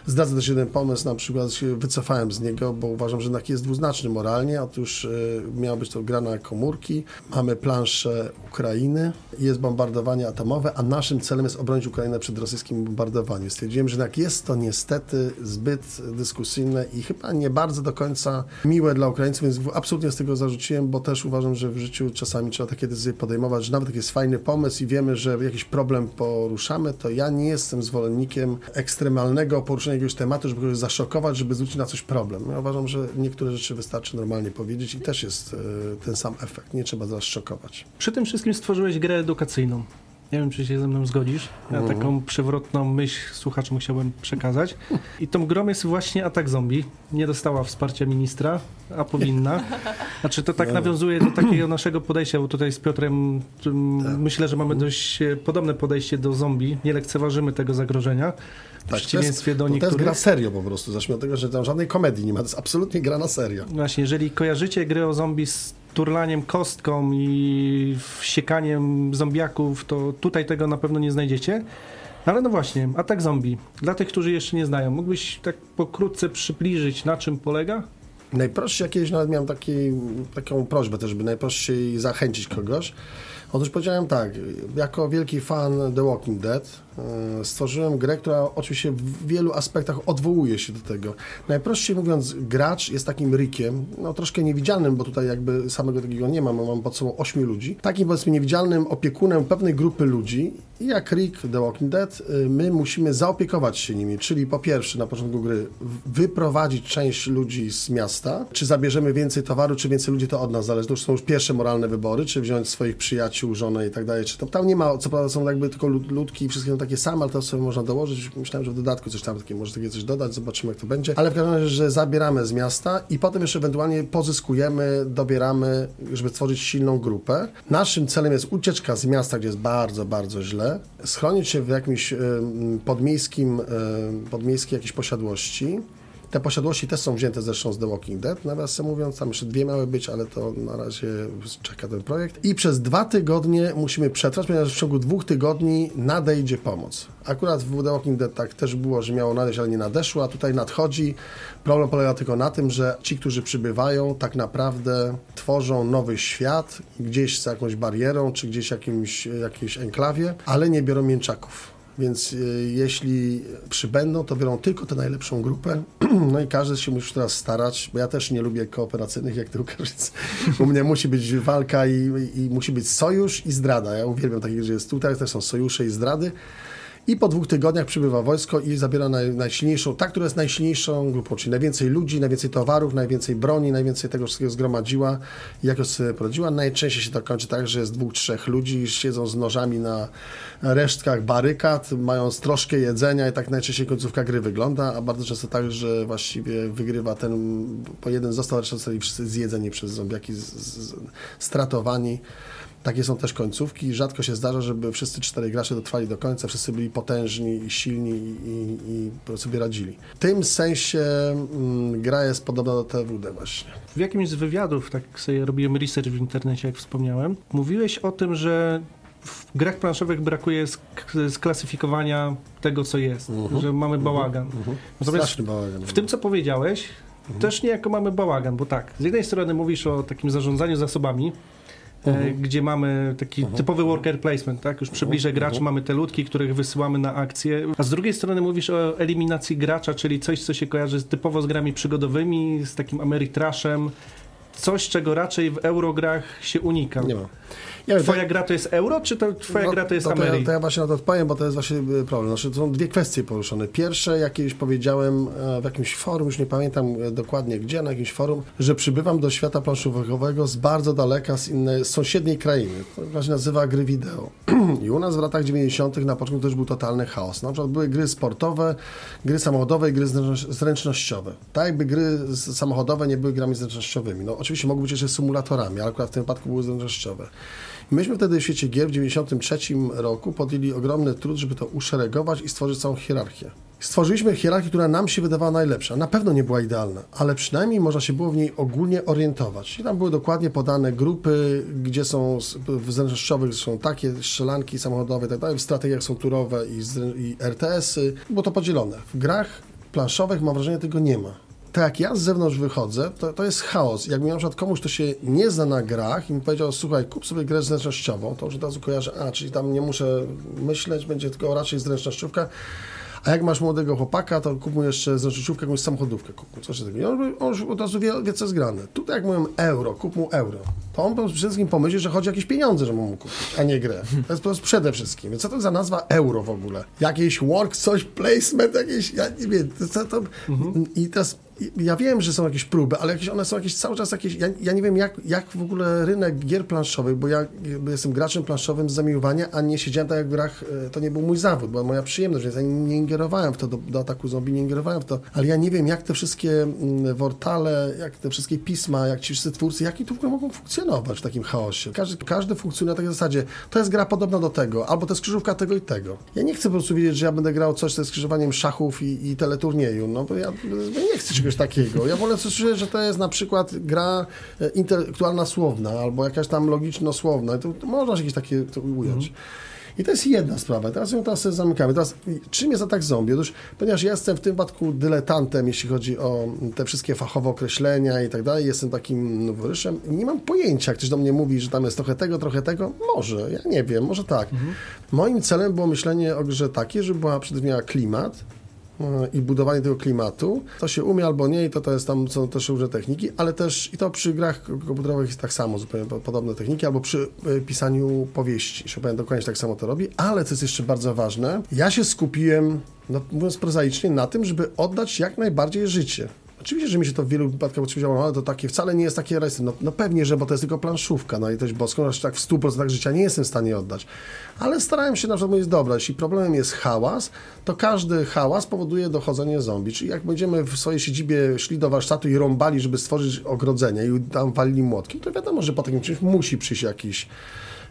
Zdradzę też jeden pomysł, na przykład wycofałem z niego, bo uważam, że jednak jest dwuznaczny moralnie. Otóż e, miała być to gra na komórki, mamy planszę Ukrainy, jest bombardowanie atomowe, a naszym celem jest obronić Ukrainę przed rosyjskim bombardowaniem. Stwierdziłem, że jednak jest to niestety zbyt dyskusyjne i chyba nie bardzo do końca miłe dla Ukraińców, więc absolutnie z tego zarzuciłem, bo też uważam, że w życiu czasami trzeba takie decyzje podejmować, że nawet jak jest fajny pomysł i wiemy, że jakiś problem poruszamy, to ja nie jestem zwolennikiem ekstremalnego poruszenia jakiegoś tematu, żeby kogoś zaszokować, żeby zwrócić na coś problem. Ja uważam, że niektóre rzeczy wystarczy normalnie powiedzieć i też jest e, ten sam efekt. Nie trzeba zaszokować. Przy tym wszystkim stworzyłeś grę edukacyjną. Nie wiem, czy się ze mną zgodzisz. Ja Mhm. taką przewrotną myśl słuchaczom chciałbym przekazać. I tą grą jest właśnie Atak Zombie. Nie dostała wsparcia ministra, a powinna. Znaczy to tak No. nawiązuje do takiego naszego podejścia, bo tutaj z Piotrem Tak. myślę, że mamy dość e, podobne podejście do zombie. Nie lekceważymy tego zagrożenia. W przeciwieństwie do to jest niektórych. gra serio po prostu. Zacznijmy od tego, że tam żadnej komedii nie ma. To jest absolutnie gra na serio. Właśnie, jeżeli kojarzycie gry o zombie z turlaniem kostką i wsiekaniem zombiaków, to tutaj tego na pewno nie znajdziecie. Ale no właśnie, atak zombie. Dla tych, którzy jeszcze nie znają, mógłbyś tak pokrótce przybliżyć, na czym polega? Najprościej jakieś, nawet miałem taki, taką prośbę też, by najprościej zachęcić kogoś. Otóż powiedziałem tak, jako wielki fan The Walking Dead e, stworzyłem grę, która oczywiście w wielu aspektach odwołuje się do tego. Najprościej mówiąc, gracz jest takim Rickiem, no troszkę niewidzialnym, bo tutaj jakby samego takiego nie mam, mam pod sobą ośmiu ludzi. Takim powiedzmy niewidzialnym opiekunem pewnej grupy ludzi i jak Rick The Walking Dead, y, my musimy zaopiekować się nimi, czyli po pierwsze na początku gry wyprowadzić część ludzi z miasta, czy zabierzemy więcej towaru, czy więcej ludzi to od nas zależy. To już są już pierwsze moralne wybory, czy wziąć swoich przyjaciół, żonę i tak dalej, czy to tam nie ma, co prawda są jakby tylko lud- ludki i wszystkie są takie same, ale to sobie można dołożyć. Myślałem, że w dodatku coś tam takie, może takie coś dodać, zobaczymy jak to będzie. Ale w każdym razie, że zabieramy z miasta i potem jeszcze ewentualnie pozyskujemy, dobieramy, żeby stworzyć silną grupę. Naszym celem jest ucieczka z miasta, gdzie jest bardzo, bardzo źle, schronić się w jakimś podmiejskim, podmiejskiej jakiejś posiadłości. Te posiadłości też są wzięte zresztą z The Walking Dead, nawiasem mówiąc, tam jeszcze dwie miały być, ale to na razie czeka ten projekt. I przez dwa tygodnie musimy przetrwać, ponieważ w ciągu dwóch tygodni nadejdzie pomoc. Akurat w The Walking Dead tak też było, że miało nadejść, ale nie nadeszło, a tutaj nadchodzi. Problem polega tylko na tym, że ci, którzy przybywają, tak naprawdę tworzą nowy świat, gdzieś za jakąś barierą, czy gdzieś jakimś, jakiejś enklawie, ale nie biorą mięczaków. Więc y, jeśli przybędą, to biorą tylko tę najlepszą grupę. No i każdy się musi teraz starać, bo ja też nie lubię kooperacyjnych jak tylko, więc u mnie musi być walka i, i musi być sojusz i zdrada. Ja uwielbiam takich, że jest tutaj, też są sojusze i zdrady. I po dwóch tygodniach przybywa wojsko i zabiera naj, najsilniejszą, ta, która jest najsilniejszą grupą, czyli najwięcej ludzi, najwięcej towarów, najwięcej broni, najwięcej tego wszystkiego zgromadziła i jakoś sobie poradziła. Najczęściej się to kończy tak, że jest dwóch, trzech ludzi, siedzą z nożami na resztkach barykad, mają troszkę jedzenia i tak najczęściej końcówka gry wygląda, a bardzo często tak, że właściwie wygrywa ten, bo jeden został, reszta zostali wszyscy zjedzeni przez zombiaki, z, z, stratowani. Takie są też końcówki. Rzadko się zdarza, żeby wszyscy cztery gracze dotrwali do końca, wszyscy byli potężni i silni i, i, i sobie radzili. W tym sensie mm, gra jest podobna do TWD właśnie. W jakimś z wywiadów, tak sobie robiłem research w internecie, jak wspomniałem, mówiłeś o tym, że w grach planszowych brakuje sk- sklasyfikowania tego, co jest, Mhm. że mamy bałagan. Mhm. Natomiast Straszny bałagan. w tym, co powiedziałeś, też niejako mamy bałagan, bo tak, z jednej strony mówisz o takim zarządzaniu zasobami, Mhm. gdzie mamy taki typowy worker placement, tak? Już przybliżę graczy, Mhm. mamy te ludki, których wysyłamy na akcje, a z drugiej strony mówisz o eliminacji gracza, czyli coś, co się kojarzy z, typowo z grami przygodowymi, z takim Ameritraszem, coś, czego raczej w eurograch się unika. Nie ma. Wiem, Twoja gra to jest euro, czy to twoja No, gra to jest to, to, ja, to ja właśnie na to odpowiem, bo to jest właśnie y, problem. Znaczy, to są dwie kwestie poruszone. Pierwsze, jak kiedyś powiedziałem e, w jakimś forum, już nie pamiętam e, dokładnie gdzie, na jakimś forum, że przybywam do świata planszówkowego z bardzo daleka, z innej, z sąsiedniej krainy. To właśnie nazywa gry wideo. I u nas w latach 90. na początku też był totalny chaos. Na przykład były gry sportowe, gry samochodowe i gry zręczno- zręcznościowe. Tak jakby gry samochodowe nie były grami zręcznościowymi. No oczywiście mogły być jeszcze symulatorami, ale akurat w tym wypadku były zręcznościowe. Myśmy wtedy w świecie gier w 1993 roku podjęli ogromny trud, żeby to uszeregować i stworzyć całą hierarchię. Stworzyliśmy hierarchię, która nam się wydawała najlepsza. Na pewno nie była idealna, ale przynajmniej można się było w niej ogólnie orientować. I tam były dokładnie podane grupy, gdzie są w zręcznościowych są takie strzelanki samochodowe tak dalej, w strategiach są turowe i, i RTS-y. Było to podzielone. W grach planszowych mam wrażenie tego nie ma tak jak ja z zewnątrz wychodzę, to, to jest chaos. Jak mi na przykład komuś, kto się nie zna na grach i mi powiedział, słuchaj, kup sobie grę zręcznościową, to już od razu kojarzę, a, czyli tam nie muszę myśleć, będzie tylko raczej zręcznościówka. A jak masz młodego chłopaka, to kup mu jeszcze zręcznościówkę, jakąś samochodówkę, kup mu coś takiego. On, on już od razu wie, wie, co jest grane. Tutaj jak mówią euro, kup mu euro, to on przede wszystkim pomyśli, że chodzi o jakieś pieniądze, że mu kupić, a nie grę. To jest po prostu przede wszystkim. Co to za nazwa euro w ogóle? Jakieś work, coś, placement, jakieś, ja nie wiem, to, to, i teraz ja wiem, że są jakieś próby, ale jakieś one są jakieś cały czas jakieś. Ja, ja nie wiem, jak, jak w ogóle rynek gier planszowych, bo ja jestem graczem planszowym z zamiłowania, a nie siedziałem tak jak w grach, e, to nie był mój zawód, była moja przyjemność, więc ja nie ingerowałem w to, do, do ataku zombie nie ingerowałem w to, ale ja nie wiem, jak te wszystkie mm, wortale, jak te wszystkie pisma, jak ci wszyscy twórcy, jak tu w ogóle mogą funkcjonować w takim chaosie. Każdy, każdy funkcjonuje na takiej zasadzie, to jest gra podobna do tego, albo to jest krzyżówka tego i tego. Ja nie chcę po prostu wiedzieć, że ja będę grał coś, co jest skrzyżowaniem szachów i, i teleturnieju, no bo ja, ja nie chcę czegoś takiego. Ja wolę słyszeć, że to jest na przykład gra e, intelektualna słowna, albo jakaś tam logiczno-słowna. To, to można jakieś takie to ująć. I to jest jedna sprawa. Teraz ją teraz zamykamy. Teraz, czym jest atak zombie? Otóż, ponieważ ja jestem w tym wypadku dyletantem, jeśli chodzi o te wszystkie fachowe określenia i tak dalej, jestem takim noworyszem, nie mam pojęcia, ktoś do mnie mówi, że tam jest trochę tego, trochę tego. Może, ja nie wiem, może tak. Moim celem było myślenie o grze takie, żeby była przede wszystkim klimat, i budowanie tego klimatu. To się umie albo nie i to, to jest tam, są też różne techniki, ale też i to przy grach komputerowych jest tak samo, zupełnie po- podobne techniki, albo przy e, pisaniu powieści. Chopin dokładnie tak samo to robi, ale co jest jeszcze bardzo ważne, ja się skupiłem, no, mówiąc prozaicznie, na tym, żeby oddać jak najbardziej życie. Oczywiście, że mi się to w wielu wypadkach oczywiście ale to takie wcale nie jest takie realisty. No, no pewnie, że bo to jest tylko planszówka, no i też boską, aż tak w 100% życia nie jestem w stanie oddać. Ale starałem się na przykład mówić, dobra, jeśli problemem jest hałas, to każdy hałas powoduje dochodzenie zombie. Czyli jak będziemy w swojej siedzibie szli do warsztatu i rąbali, żeby stworzyć ogrodzenie i tam walili młotkiem, to wiadomo, że po takim czymś musi przyjść jakiś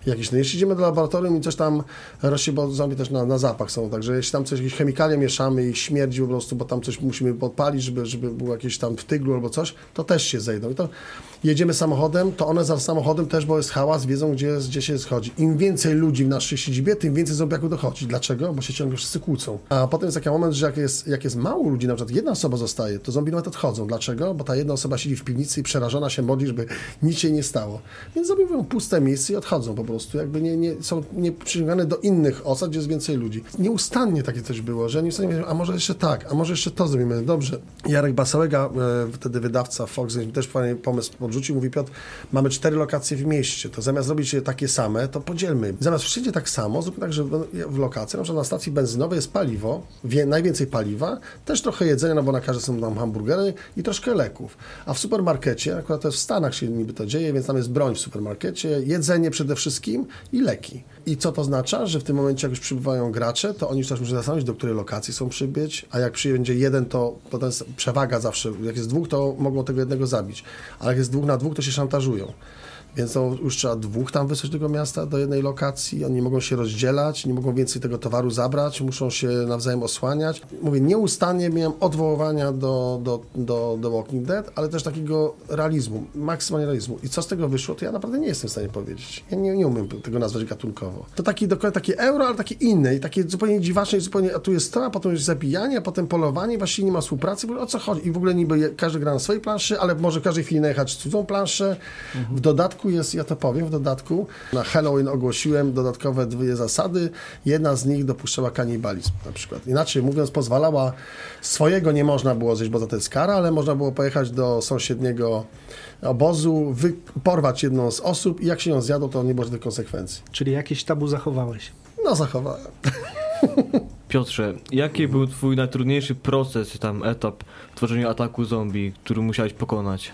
jakiś. No jeśli idziemy do laboratorium i coś tam rośnie, bo zombie też na, na zapach są, także jeśli tam coś, jakieś chemikalia mieszamy i śmierdzi po prostu, bo tam coś musimy podpalić, żeby, żeby było jakieś tam w tyglu albo coś, to też się zejdą. I to jedziemy samochodem, to one za samochodem też, bo jest hałas, wiedzą, gdzie, gdzie się schodzi. Im więcej ludzi w naszej siedzibie, tym więcej zombiaków dochodzi. Dlaczego? Bo się ciągle wszyscy kłócą. A potem jest taki moment, że jak jest, jak jest mało ludzi, na przykład jedna osoba zostaje, to zombie nawet odchodzą. Dlaczego? Bo ta jedna osoba siedzi w piwnicy i przerażona się modli, żeby nic się nie stało. Więc zombie puste miejsce i odchodzą po prostu. jakby nie, nie, są nie przyciągane do innych osad, gdzie jest więcej ludzi. Nieustannie takie coś było, że nieustannie mówią, a może jeszcze tak, a może jeszcze to zrobimy. Dobrze. Jarek Basałega, e, wtedy wydawca Fox, też fajny pomysł podrzucił, mówi Piotr, mamy cztery lokacje w mieście, to zamiast zrobić je takie same, to podzielmy. Zamiast wszędzie tak samo, zróbmy tak, że w lokacji, na przykład na stacji benzynowej jest paliwo, wie, najwięcej paliwa, też trochę jedzenia, no bo na każdej są tam hamburgery i troszkę leków. A w supermarkecie, akurat to jest w Stanach się niby to dzieje, więc tam jest broń w supermarkecie, jedzenie przede wszystkim i leki. I co to oznacza? Że w tym momencie, jak już przybywają gracze, to oni już też muszą zastanowić, do której lokacji są przybyć, a jak przyjdzie jeden, to potem jest przewaga zawsze. Jak jest dwóch, to mogą tego jednego zabić, ale jak jest dwóch na dwóch, to się szantażują. Więc to już trzeba dwóch tam wysłać do tego miasta, do jednej lokacji. Oni mogą się rozdzielać, nie mogą więcej tego towaru zabrać, muszą się nawzajem osłaniać. Mówię, nieustannie miałem odwoływania do, do, do, do Walking Dead, ale też takiego realizmu, maksymalnie realizmu. I co z tego wyszło, to ja naprawdę nie jestem w stanie powiedzieć. Ja nie, nie umiem tego nazwać gatunkowo. To taki dokładnie takie euro, ale takie inne i takie zupełnie dziwaczne, zupełnie, a tu jest to, a potem jest zabijanie, a potem polowanie, właściwie nie ma współpracy. O co chodzi? I w ogóle niby każdy gra na swojej planszy, ale może w każdej chwili najechać cudzą planszę. W dodatku jest, ja to powiem, w dodatku na Halloween ogłosiłem dodatkowe dwie zasady. Jedna z nich dopuszczała kanibalizm na przykład. Inaczej mówiąc, pozwalała, swojego nie można było zjeść, bo to jest kara, ale można było pojechać do sąsiedniego obozu, wy, porwać jedną z osób i jak się ją zjadło, to nie było żadnych konsekwencji. Czyli jakieś tabu zachowałeś? No, zachowałem. Piotrze, jaki był twój najtrudniejszy proces, tam etap w tworzeniu ataku zombie, który musiałeś pokonać?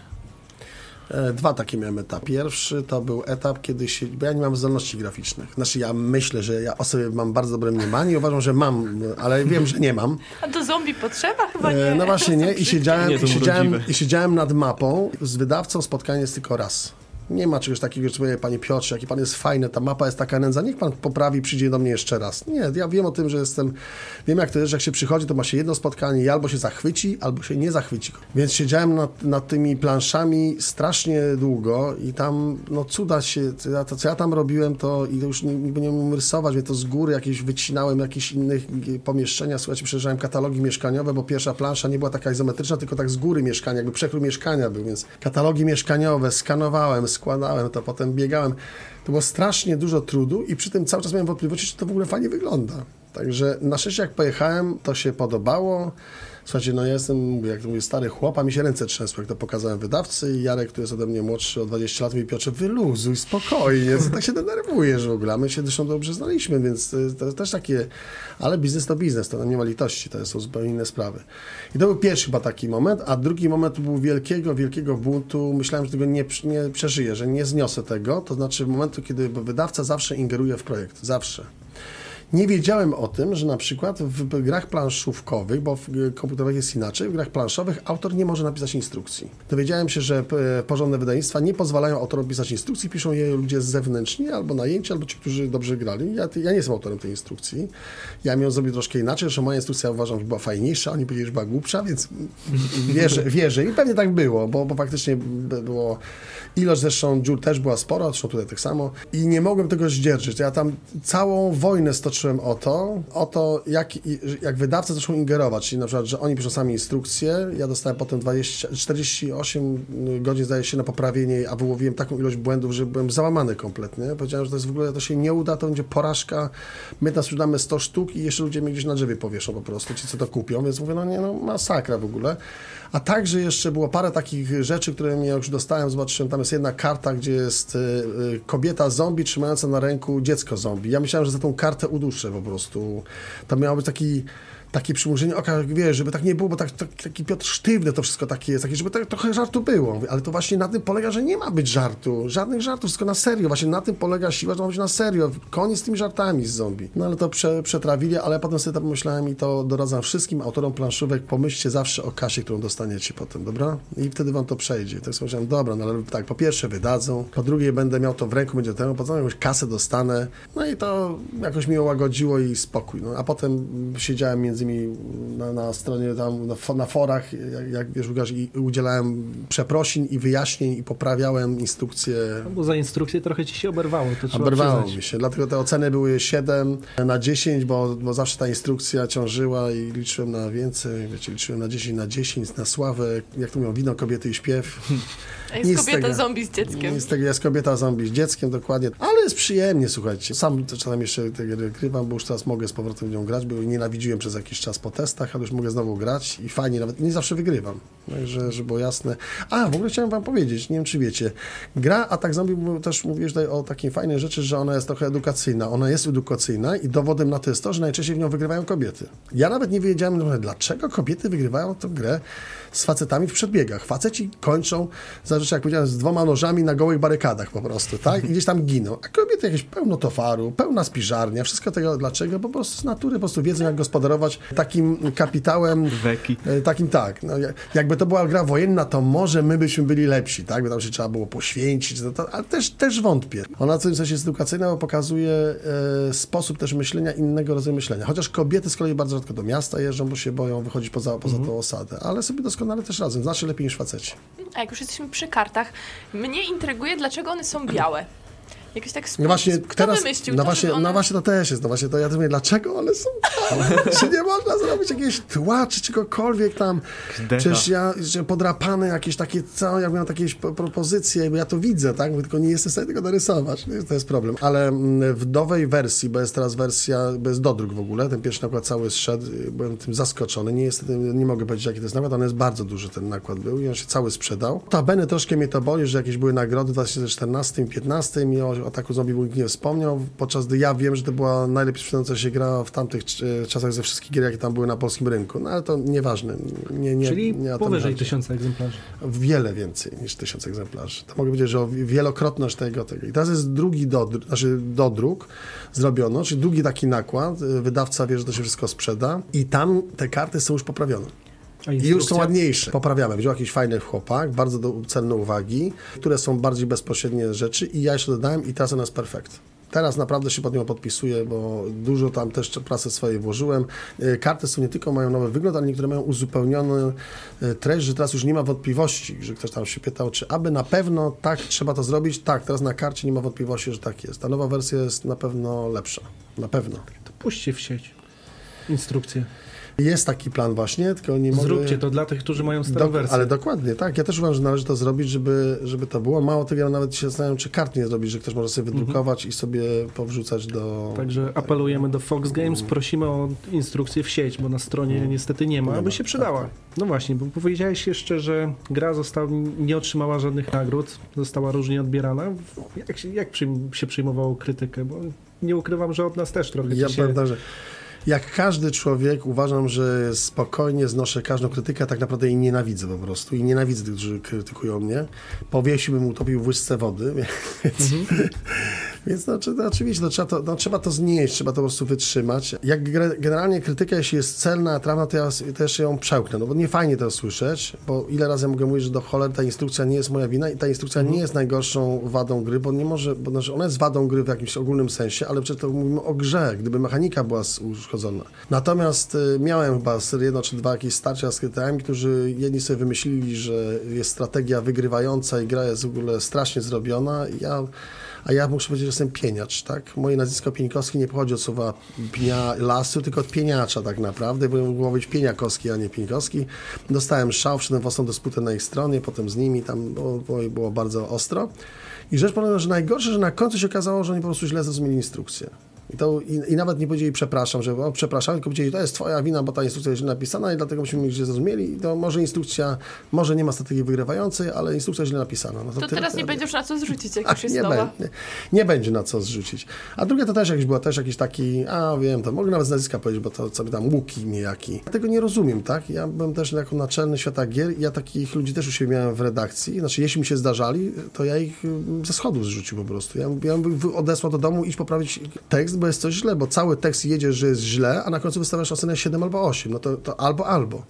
E, Dwa takie miałem etapy. Pierwszy to był etap, kiedy się, bo ja nie mam zdolności graficznych. Znaczy ja myślę, że ja o sobie mam bardzo dobre mniemanie i uważam, że mam, ale wiem, że nie mam. A do zombie potrzeba? Chyba nie. E, No właśnie nie. I siedziałem, Nie, i siedziałem, i siedziałem nad mapą. Z wydawcą spotkanie jest tylko raz. Nie ma czegoś takiego, że powie, panie Piotrze, jaki pan jest fajny, ta mapa jest taka nędza, niech pan poprawi, przyjdzie do mnie jeszcze raz. Nie, ja wiem o tym, że jestem, wiem jak to jest, że jak się przychodzi, to ma się jedno spotkanie i albo się zachwyci, albo się nie zachwyci. Więc siedziałem nad, nad tymi planszami strasznie długo i tam, no cuda się, to, to co ja tam robiłem, to i to już nie, nie umiem rysować, więc to z góry jakieś wycinałem jakieś innych pomieszczenia, słuchajcie, przejeżdżałem katalogi mieszkaniowe, bo pierwsza plansza nie była taka izometryczna, tylko tak z góry mieszkania, jakby przekrój mieszkania był, więc katalogi mieszkaniowe skanowałem, składałem to, potem biegałem. To było strasznie dużo trudu i przy tym cały czas miałem wątpliwości, czy to w ogóle fajnie wygląda. Także na szczęście jak pojechałem, to się podobało. Słuchajcie, no ja jestem, jak to mówię, stary chłop, a mi się ręce trzęsły, jak to pokazałem wydawcy i Jarek, który jest ode mnie młodszy o 20 lat, mówi Piotrze, wyluzuj, spokojnie, co tak się denerwujesz w ogóle, a my się zresztą dobrze znaliśmy, więc jest, to też takie, ale biznes to biznes, to nie ma litości, to są zupełnie inne sprawy. I to był pierwszy chyba taki moment, a drugi moment był wielkiego, wielkiego buntu, myślałem, że tego nie, nie przeżyję, że nie zniosę tego, to znaczy momentu, kiedy wydawca zawsze ingeruje w projekt, zawsze. Nie wiedziałem o tym, że na przykład w grach planszówkowych, bo w komputerowych jest inaczej, w grach planszowych autor nie może napisać instrukcji. Dowiedziałem się, że e, porządne wydawnictwa nie pozwalają autorom pisać instrukcji, piszą je ludzie zewnętrzni, albo najęci, albo ci, którzy dobrze grali. Ja, ja nie jestem autorem tej instrukcji. Ja ją zrobił troszkę inaczej, że moja instrukcja uważam, że była fajniejsza, oni powiedzieli, że była głupsza, więc wierzę, wierzę i pewnie tak było, bo, bo faktycznie było ilość zresztą dziur też była spora, zresztą tutaj tak samo i nie mogłem tego zdzierżyć. Ja tam całą wojnę stoczyłem o to, o to jak, jak wydawcy zaczną ingerować, czyli na przykład, że oni piszą sami instrukcje, ja dostałem potem 20, 48 godzin zdaje się na poprawienie, a wyłowiłem taką ilość błędów, że byłem załamany kompletnie. Powiedziałem, że to jest w ogóle, to się nie uda, to będzie porażka. My tam sprzedamy 100 sztuk i jeszcze ludzie mnie gdzieś na drzewie powieszą po prostu, ci co to kupią, więc mówię, no nie, no masakra w ogóle. A także jeszcze było parę takich rzeczy, które ja już dostałem, zobaczyłem, tam jest jedna karta, gdzie jest y, y, kobieta zombie trzymająca na ręku dziecko zombie. Ja myślałem, że za tą kartę uduszę po prostu. To miało być taki takie przymurzenie oka, wiesz, żeby tak nie było, bo tak, tak, taki Piotr sztywny to wszystko takie jest, takie, żeby tak, trochę żartu było. Ale to właśnie na tym polega, że nie ma być żartu, żadnych żartów, wszystko na serio. Właśnie na tym polega siła, że ma być na serio. Koniec z tymi żartami z zombie. No ale to prze, przetrawili, ale potem sobie tak pomyślałem i to doradzam wszystkim autorom planszówek, pomyślcie zawsze o kasie, którą dostaniecie potem, dobra? I wtedy wam to przejdzie. Tak sobie pomyślałem, dobra, no ale tak, po pierwsze wydadzą, po drugie będę miał to w ręku, będzie temu, po co jakąś kasę dostanę, no i to jakoś mi łagodziło i spokój. No a potem siedziałem między nimi na, na stronie tam, na, na forach, jak, jak wiesz, Łukasz, i udzielałem przeprosin i wyjaśnień i poprawiałem instrukcje. No bo za instrukcję trochę ci się oberwało, to trzeba Oberwało przyznać. mi się, dlatego te oceny były 7 na 10, bo, bo zawsze ta instrukcja ciążyła i liczyłem na więcej, wiecie, liczyłem na 10 na 10, na sławę, jak to mówią, wino, kobiety i śpiew. A jest Nic kobieta tego. zombie z dzieckiem. Z tego jest kobieta zombie z dzieckiem, dokładnie. Ale jest przyjemnie, słuchajcie. Sam to czasami jeszcze tę grę grywam, bo już teraz mogę z powrotem w nią grać, bo nienawidziłem przez jakiś czas po testach, ale już mogę znowu grać i fajnie nawet. Nie zawsze wygrywam. Także, żeby było jasne. A, w ogóle chciałem wam powiedzieć, nie wiem czy wiecie, gra Atak Zombie, też mówisz tutaj o takiej fajnej rzeczy, że ona jest trochę edukacyjna. Ona jest edukacyjna i dowodem na to jest to, że najczęściej w nią wygrywają kobiety. Ja nawet nie wiedziałem, dlaczego kobiety wygrywają tę grę z facetami w przedbiegach. Faceci kończą, za rzeczy, jak powiedziałem, z dwoma nożami na gołych barykadach po prostu, tak? I gdzieś tam giną. A kobiety jakieś pełno towaru, pełna spiżarnia, wszystko tego dlaczego? Po prostu z natury po prostu wiedzą, jak gospodarować takim kapitałem Weki. E, Takim tak. No, jak- jakby to była gra wojenna, to może my byśmy byli lepsi, tak? By tam się trzeba było poświęcić, no to, ale też, też wątpię. Ona coś coś jest edukacyjna, bo pokazuje e, sposób też myślenia, innego rodzaju myślenia. Chociaż kobiety z kolei bardzo rzadko do miasta jeżdżą, bo się boją wychodzić poza, poza tą osadę, ale sobie doskonale też razem, znacznie lepiej niż faceci. A jak już jesteśmy przy kartach, mnie intryguje, dlaczego one są białe. Jakoś tak sp- No właśnie kto teraz, wymyślił no to, właśnie, żeby one... no właśnie to też jest, no właśnie to ja to mówię, dlaczego one są? Czy nie można zrobić jakiegoś tła, czy czegokolwiek tam? Decha. Przecież ja, że podrapane jakieś takie, co, ja miałem takie po- propozycje, bo ja to widzę, tak? Mówię, Tylko nie jestem w stanie tego narysować, nie? to jest problem. Ale mm, w nowej wersji, bo jest teraz wersja, bo jest dodruk w ogóle, ten pierwszy nakład cały zszedł, y, byłem tym zaskoczony, nie, jest, nie mogę powiedzieć jaki to jest nakład, on jest bardzo duży ten nakład był i on się cały sprzedał. Tabeny troszkę mnie to boli, że jakieś były nagrody w 2014 i 2015 i o ataku zombie nikt nie wspomniał, podczas gdy ja wiem, że to była najlepiej sprzedająca się gra w tamtych e, czasach ze wszystkich gier, jakie tam były na polskim rynku. No ale to nieważne. Nie, nie, Czyli nie powyżej tysiąca egzemplarzy. Wiele więcej niż tysiąc egzemplarzy. To mogę powiedzieć, że wielokrotność tego, tego. I teraz jest drugi dodruk, znaczy dodruk zrobiono, czyli drugi taki nakład. Y, Wydawca wie, że to się wszystko sprzeda i tam te karty są już poprawione. I już są ładniejsze. Poprawiamy. Wziął jakiś fajny chłopak, bardzo do, celne uwagi, które są bardziej bezpośrednie rzeczy i ja jeszcze dodałem i teraz ona jest perfekt. Teraz naprawdę się pod nią podpisuję, bo dużo tam też pracy swojej włożyłem. Y, Karty są nie tylko mają nowy wygląd, ale niektóre mają uzupełniony y, treść, że teraz już nie ma wątpliwości, że ktoś tam się pytał, czy aby na pewno tak trzeba to zrobić. Tak, teraz na karcie nie ma wątpliwości, że tak jest. Ta nowa wersja jest na pewno lepsza. Na pewno. To puśćcie w sieć instrukcję. Jest taki plan właśnie, tylko nie mogę... Zróbcie to dla tych, którzy mają starą wersję. ale dokładnie, tak. Ja też uważam, że należy to zrobić, żeby, żeby to było. Mało tego, ja nawet się zastanawiam, czy kart nie zrobić, że ktoś może sobie wydrukować i sobie powrzucać do... Mhm. Także apelujemy do Fox Games, prosimy o instrukcję w sieć, bo na stronie niestety nie ma, Nie aby się tak, przydała. tak. No właśnie, bo powiedziałeś jeszcze, że gra została, nie otrzymała żadnych nagród, została różnie odbierana. Jak, się- jak się przyjmowało krytykę? Bo nie ukrywam, że od nas też trochę Ja się... tak, że jak każdy człowiek uważam, że spokojnie znoszę każdą krytykę, a tak naprawdę jej nienawidzę po prostu. I nienawidzę tych, którzy krytykują mnie. Powiesiłbym, utopił w łyżce wody, więc, więc no, no, oczywiście no, trzeba, to, no, trzeba to znieść, trzeba to po prostu wytrzymać. Jak generalnie krytyka, jeśli jest celna, trafna, to ja też ją przełknę, no bo nie fajnie to słyszeć, bo ile razy ja mogę mówić, że do cholery ta instrukcja nie jest moja wina i ta instrukcja nie jest najgorszą wadą gry, bo nie może, bo znaczy ona jest wadą gry w jakimś ogólnym sensie, ale przecież to mówimy o grze, gdyby mechanika była Natomiast y, miałem chyba jedno czy dwa jakieś starcia z krytykami, którzy jedni sobie wymyślili, że jest strategia wygrywająca i gra jest w ogóle strasznie zrobiona. Ja a ja muszę powiedzieć, że jestem pieniacz, tak? Moje nazwisko Pieńkowski nie pochodzi od słowa pnia lasu, tylko od pieniacza tak naprawdę, bo mogło być Pieniakowski, a nie Pieńkowski. Dostałem szał, wszedłem w ostrą dysputę na ich stronie, potem z nimi, tam było, było bardzo ostro. I rzecz polega, że najgorsze, że na końcu się okazało, że oni po prostu źle zrozumieli instrukcję. I, to, i, I nawet nie powiedzieli przepraszam, że o, przepraszam, tylko powiedzieli, to jest twoja wina, bo ta instrukcja jest źle napisana i dlatego myśmy źle zrozumieli. I to może instrukcja, może nie ma strategii wygrywającej, ale instrukcja źle napisana. No To tyle, teraz nie tyle. będzie już na co zrzucić, jak Ach, już jest nie, nowa. będzie, nie będzie na co zrzucić. A druga to też jakiś była też jakiś taki, a wiem, to mogę nawet z nazwiska powiedzieć, bo to sobie tam łuki niejaki. Ja tego nie rozumiem, tak? Ja byłem też jako naczelny świata gier ja takich ludzi też u siebie miałem w redakcji. Znaczy, jeśli mi się zdarzali, to ja ich y, ze schodów zrzucił po prostu. Ja, ja bym odesłał do domu iść poprawić tekst, bo jest coś źle, bo cały tekst jedzie, że jest źle, a na końcu wystawiasz ocenę 7 albo 8. No to, to albo, albo.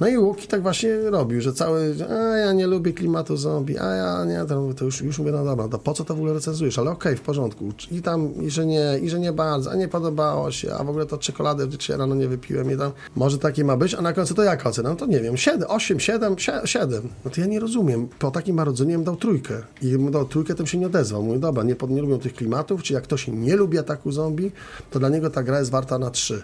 No i Łuki tak właśnie robił, że cały, a ja nie lubię klimatu zombie, a ja nie, to, to już, już mówię, no dobra, to po co to w ogóle recenzujesz? Ale okej, w porządku. I tam, i że nie, i że nie bardzo, a nie podobało się, a w ogóle to czekoladę dzisiaj rano nie wypiłem, i tam, może takie ma być, a na końcu to jaka ocena? No to nie wiem, 7, 8, 7, 7. No to ja nie rozumiem. Po takim marodzeniu dał trójkę. I mu dał trójkę, tym się nie odezwał. Mówię, dobra, nie, nie lubią tych klimatów, czy jak ktoś nie lubi ataku zombie, to dla niego ta gra jest warta na 3.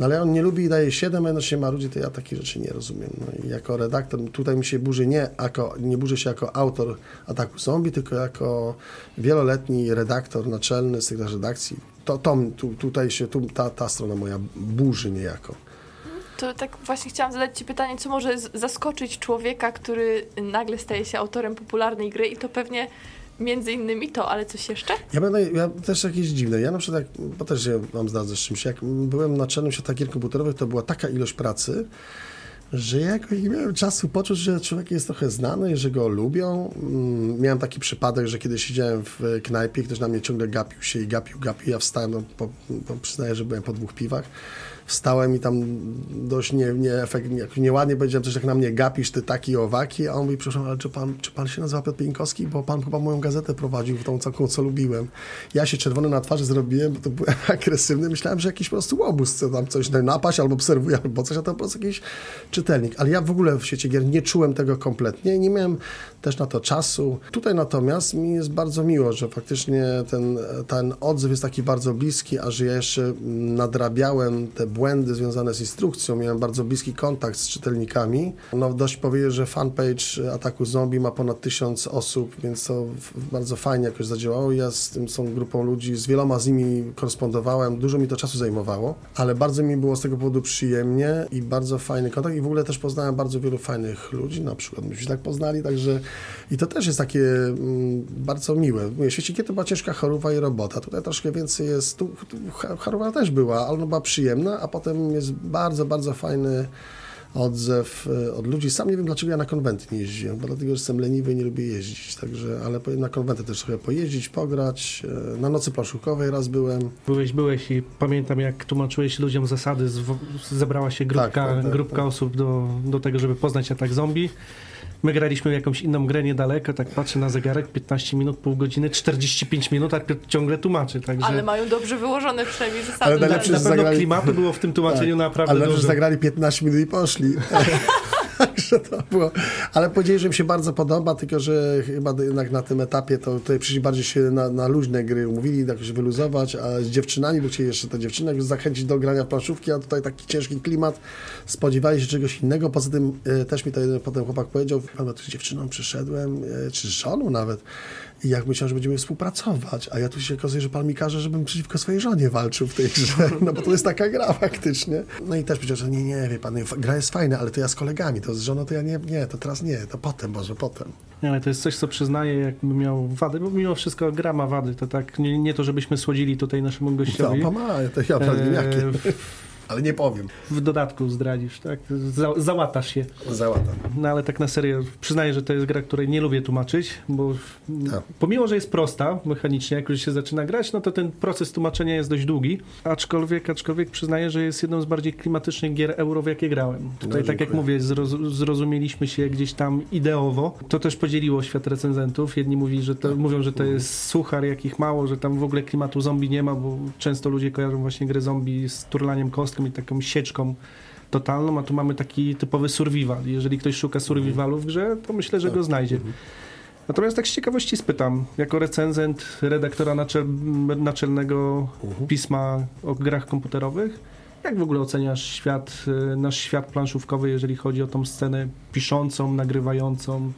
No ale on nie lubi i daje 7, a się marudzi, to ja takich rzeczy nie rozumiem. No i jako redaktor, tutaj mi się burzy nie, jako, nie burzy się jako autor Ataku Zombie, tylko jako wieloletni redaktor naczelny z tych redakcji. To, to tu, tutaj się, tu, ta, ta strona moja burzy niejako. To tak właśnie chciałam zadać Ci pytanie, co może zaskoczyć człowieka, który nagle staje się autorem popularnej gry i to pewnie między innymi to, ale coś jeszcze? Ja będę, ja też jakieś dziwne. Ja na przykład, jak, bo też się wam zdradzę z czymś, jak byłem naczelnym świata gier komputerowych, to była taka ilość pracy, że ja jakoś nie miałem czasu poczuć, że człowiek jest trochę znany że go lubią. Mm, Miałem taki przypadek, że kiedy siedziałem w knajpie, ktoś na mnie ciągle gapił się i gapił, gapił. Ja wstałem, no, po, po, przyznaję, że byłem po dwóch piwach. Wstałem i tam dość nie, nie, efekt, nie, nieładnie powiedziałem coś, jak na mnie gapisz, ty taki owaki, a on mówi, przepraszam, ale czy pan, czy pan się nazywa Piotr Pieńkowski? Bo pan chyba moją gazetę prowadził tą całą, co lubiłem. Ja się czerwony na twarzy zrobiłem, bo to byłem agresywny. Myślałem, że jakiś po prostu łobuz chce tam coś napaść albo obserwuje, albo coś, a to po prostu jakiś czytelnik. Ale ja w ogóle w świecie gier nie czułem tego kompletnie i nie miałem też na to czasu. Tutaj natomiast mi jest bardzo miło, że faktycznie ten, ten odzew jest taki bardzo bliski, a że ja jeszcze nadrabiałem te błędy związane z instrukcją, miałem bardzo bliski kontakt z czytelnikami. No dość powiedzieć, że fanpage Ataku Zombie ma ponad tysiąc osób, więc to bardzo fajnie jakoś zadziałało. Ja z tym, tą grupą ludzi, z wieloma z nimi korespondowałem, dużo mi to czasu zajmowało, ale bardzo mi było z tego powodu przyjemnie i bardzo fajny kontakt i w ogóle też poznałem bardzo wielu fajnych ludzi, na przykład myśmy tak poznali, także i to też jest takie mm, bardzo miłe. Mówię, gier to była ciężka choroba i robota, tutaj troszkę więcej jest, tu, tu choroba też była, ale ona była przyjemna, a potem jest bardzo, bardzo fajny odzew e, od ludzi. Sam nie wiem, dlaczego ja na konwenty nie jeździłem, bo dlatego, że jestem leniwy i nie lubię jeździć, także, ale na konwenty też trochę pojeździć, pograć. E, Na nocy planszówkowej raz byłem. Byłeś, byłeś i pamiętam jak tłumaczyłeś ludziom zasady, zebrała się grupka, Tak, tak, tak, grupka tak. osób do, do tego, żeby poznać atak zombie. My graliśmy w jakąś inną grę niedaleko, tak patrzę na zegarek, 15 minut, pół godziny, 45 minut, a Piotr ciągle tłumaczy, także Ale mają dobrze wyłożone przynajmniej zasady. Ale tak? najlepsze na pewno zagrali- klimatu było w tym tłumaczeniu naprawdę Ale dobrze, że zagrali 15 minut i poszli. Także to było. Ale powiedzieli, że im się bardzo podoba, tylko że chyba jednak na tym etapie to tutaj przyszli bardziej się na, na luźne gry umówili, jakoś wyluzować, a z dziewczynami, bo chcieli jeszcze te dziewczyny jakoś zachęcić do grania w planszówki, a tutaj taki ciężki klimat, spodziewali się czegoś innego. Poza tym e, też mi to jeden potem chłopak powiedział, pan, tu z dziewczyną przyszedłem, e, czy z żoną nawet, i jak myślałem, że będziemy współpracować, a ja tu się okazuje, że pan mi każe, żebym przeciwko swojej żonie walczył w tej grze, no bo to jest taka gra faktycznie. No i też powiedział, że nie, nie, wie pan, gra jest fajna, ale to ja z kolegami, to z żoną to ja nie, nie, to teraz nie, to potem, może potem. Nie, ale to jest coś, co przyznaję, jakbym miał wady, bo mimo wszystko gra ma wady, to tak, nie, nie to, żebyśmy słodzili tutaj naszemu No, gościowi. to ma, to ja pewnie wiem jakie, Eee, ale nie powiem. w dodatku zdradzisz, tak? Za, załatasz się. Załatam. No ale tak na serio, przyznaję, że to jest gra, której nie lubię tłumaczyć, bo Tak. pomimo, że jest prosta mechanicznie, jak już się zaczyna grać, no to ten proces tłumaczenia jest dość długi, aczkolwiek, aczkolwiek przyznaję, że jest jedną z bardziej klimatycznych gier euro, w jakie grałem. Tutaj, tak jak mówię, zroz, zrozumieliśmy się gdzieś tam ideowo. To też podzieliło świat recenzentów. Jedni mówi, że to, mówią, że to jest suchar, jakich mało, że tam w ogóle klimatu zombie nie ma, bo często ludzie kojarzą właśnie grę zombie z turlaniem kostką i taką sieczką totalną, a tu mamy taki typowy survival. Jeżeli ktoś szuka survivalu w grze, to myślę, że go znajdzie. Natomiast tak z ciekawości spytam, jako recenzent redaktora naczel, naczelnego pisma o grach komputerowych, jak w ogóle oceniasz świat, y, nasz świat planszówkowy, jeżeli chodzi o tą scenę piszącą, nagrywającą?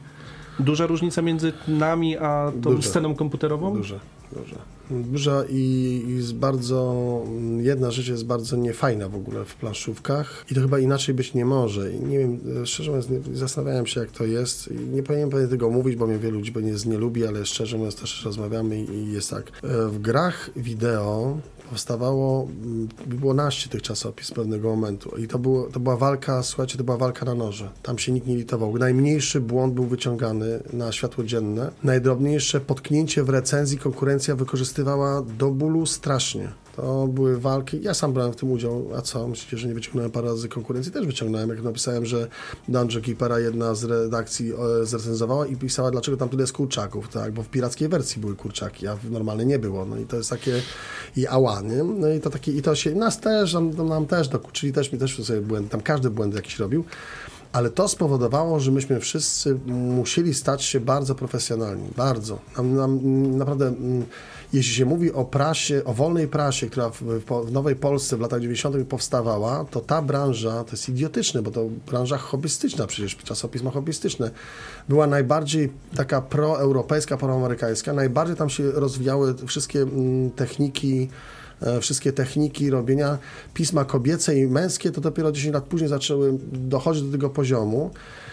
Duża różnica między nami a tą Duża. sceną komputerową? Duża, duża. Duża i jest bardzo, jedna rzecz jest bardzo niefajna w ogóle w planszówkach i to chyba inaczej być nie może. I nie wiem, szczerze mówiąc, nie, zastanawiałem się jak to jest. I nie powinienem tego mówić, bo mnie wielu ludzi pewnie nie lubi, ale szczerze mówiąc też rozmawiamy i, i jest tak. E, W grach wideo powstawało, mm, było naście tych czasopism pewnego momentu i to, było, to była walka, słuchajcie, to była walka na noże. Tam się nikt nie litował. Najmniejszy błąd był wyciągany na światło dzienne. Najdrobniejsze potknięcie w recenzji konkurencja wykorzystywała do bólu strasznie. To były walki, ja sam brałem w tym udział, a co, myślicie, że nie wyciągnąłem parę razy konkurencji? Też wyciągnąłem, jak napisałem, że Dungeon Keepera jedna z redakcji e, zrecenzowała i pisała, dlaczego tam tyle jest kurczaków, tak, bo w pirackiej wersji były kurczaki, a w normalnej nie było, no i to jest takie i ała, nie? No i to takie, i to się, nas też, nam, nam też dokuczyli, też mi też sobie błędy, tam każdy błęd jakiś robił, ale to spowodowało, że myśmy wszyscy musieli stać się bardzo profesjonalni. Bardzo. Nam, nam, naprawdę, mm, jeśli się mówi o prasie, o wolnej prasie, która w, w Nowej Polsce w latach 90. powstawała, to ta branża, to jest idiotyczne, bo to branża hobbystyczna przecież, czasopisma hobbystyczne, była najbardziej taka proeuropejska, proamerykańska. Najbardziej tam się rozwijały wszystkie mm, techniki, wszystkie techniki robienia pisma kobiece i męskie, to dopiero 10 lat później zaczęły dochodzić do tego poziomu, e,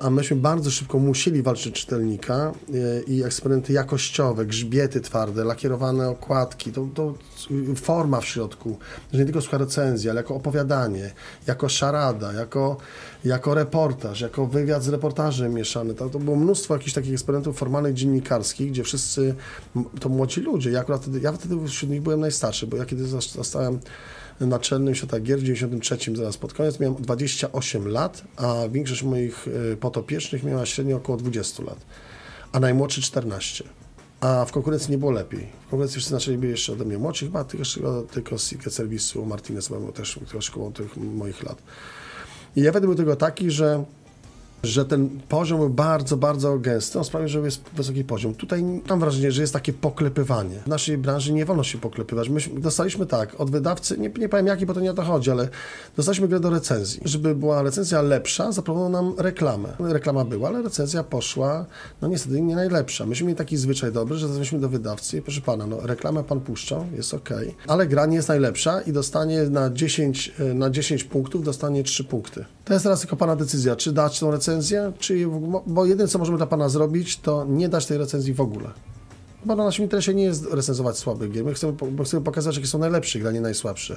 a myśmy bardzo szybko musieli walczyć czytelnika e, i eksperymenty jakościowe, grzbiety twarde, lakierowane okładki, to, to forma w środku, że nie tylko słucha recenzji, ale jako opowiadanie, jako szarada, jako, jako reportaż, jako wywiad z reportażem mieszany. To, to było mnóstwo jakichś takich eksperymentów formalnych dziennikarskich, gdzie wszyscy, to młodzi ludzie, ja akurat wtedy, ja wtedy wśród nich byłem najstarszy, bo ja kiedy zostałem naczelnym świata gier w 93 zaraz pod koniec miałem 28 lat, a większość moich y, potopiecznych miała średnio około 20 lat, a najmłodszy 14 a w konkurencji nie było lepiej. W konkurencji wszyscy zaczęli być jeszcze ode mnie młodsi, chyba tylko, tylko Secret Service'u Martinez był też szkołą tych moich lat. I efekt był tego taki, że że ten poziom był bardzo, bardzo gęsty, on sprawił, że jest wysoki poziom. Tutaj mam wrażenie, że jest takie poklepywanie. W naszej branży nie wolno się poklepywać. My dostaliśmy tak, od wydawcy, nie, nie powiem jaki, bo to nie o to chodzi, ale dostaliśmy grę do recenzji. Żeby była recenzja lepsza, zaproponował nam reklamę. Reklama była, ale recenzja poszła, no niestety nie najlepsza. Myśmy mieli taki zwyczaj dobry, że zadzwoniliśmy do wydawcy i proszę pana, no reklamę pan puszczał, jest ok, ale gra nie jest najlepsza i dostanie na 10, na 10 punktów, dostanie 3 punkty. To jest teraz tylko pana decyzja, czy dać tą recenzję recenzję, czy, bo jedyne co możemy dla Pana zrobić, to nie dać tej recenzji w ogóle. Bo na naszym interesie nie jest recenzować słabych gier. My chcemy, bo chcemy pokazać, jakie są najlepsze gry, a nie najsłabsze.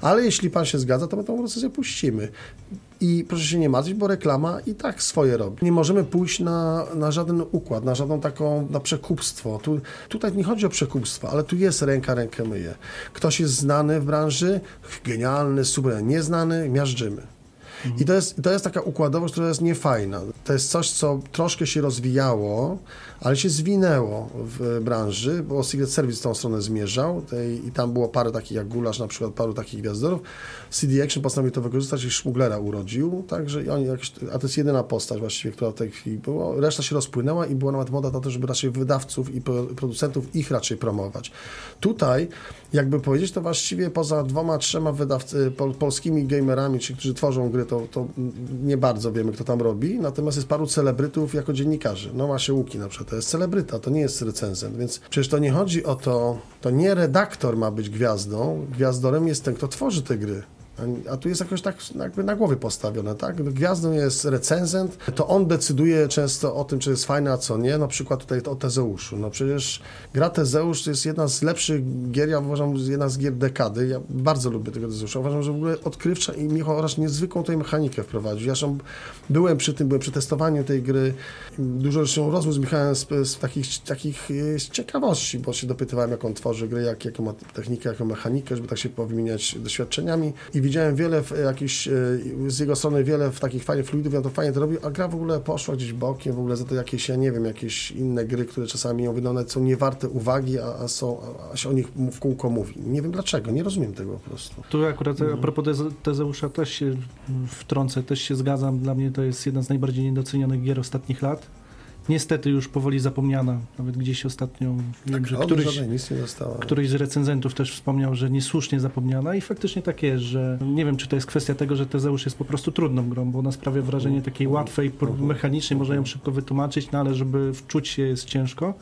Ale jeśli Pan się zgadza, to my tą recenzję puścimy. I proszę się nie martwić, bo reklama i tak swoje robi. Nie możemy pójść na, na żaden układ, na żadną taką, na przekupstwo. Tu, tutaj nie chodzi o przekupstwo, ale tu jest ręka rękę myje. Ktoś jest znany w branży, genialny, super, nieznany, miażdżymy. I to jest, to jest taka układowość, która jest niefajna. To jest coś, co troszkę się rozwijało, ale się zwinęło w branży, bo Secret Service w tą stronę zmierzał i tam było parę takich jak Gulasz, na przykład paru takich gwiazdorów. CD Action postanowił to wykorzystać i Szmuglera urodził, także oni jakoś, a to jest jedyna postać właściwie, która w tej chwili była. Reszta się rozpłynęła i była nawet moda na to, żeby raczej wydawców i producentów ich raczej promować. Tutaj, jakby powiedzieć, to właściwie poza dwoma, trzema wydawcy, pol, polskimi gamerami, ci, którzy tworzą gry, to, to nie bardzo wiemy, kto tam robi, natomiast jest paru celebrytów jako dziennikarzy. No ma się Łuki na przykład, to jest celebryta, to nie jest recenzent, więc przecież to nie chodzi o to, to nie redaktor ma być gwiazdą, gwiazdorem jest ten, kto tworzy te gry. A tu jest jakoś tak jakby na głowie postawione, tak? Gwiazdą jest recenzent, to on decyduje często o tym, czy jest fajne, a co nie. Na przykład tutaj o Tezeuszu. No przecież gra Tezeusz to jest jedna z lepszych gier, ja uważam, jedna z gier dekady. Ja bardzo lubię tego Tezeusza. Uważam, że w ogóle odkrywcza i Michał oraz niezwykłą tutaj mechanikę wprowadził. Ja byłem przy tym, byłem przy testowaniu tej gry. Dużo zresztą rozmów z Michałem z, z takich, takich z ciekawości, bo się dopytywałem, jak on tworzy gry, jak, jaką ma technikę, jaką mechanikę, żeby tak się powymieniać doświadczeniami. I widziałem wiele w jakiś, e, z jego strony wiele w takich fajnych fluidów, on to fajnie to robił, a gra w ogóle poszła gdzieś bokiem, w ogóle za to jakieś, ja nie wiem, jakieś inne gry, które czasami ją wydawane są niewarte uwagi, a, a, są, a się o nich w kółko mówi. Nie wiem dlaczego, nie rozumiem tego po prostu. Tu akurat a propos Tezeusza też się wtrącę, też się zgadzam. Dla mnie to jest jedna z najbardziej niedocenionych gier ostatnich lat niestety już powoli zapomniana. Nawet gdzieś ostatnio tak, wiem, że któryś, któryś z recenzentów też wspomniał, że niesłusznie zapomniana i faktycznie tak jest, że nie wiem, czy to jest kwestia tego, że Tezeusz jest po prostu trudną grą, bo ona sprawia wrażenie takiej łatwej, mechanicznej, można ją szybko wytłumaczyć, no ale żeby wczuć się jest ciężko.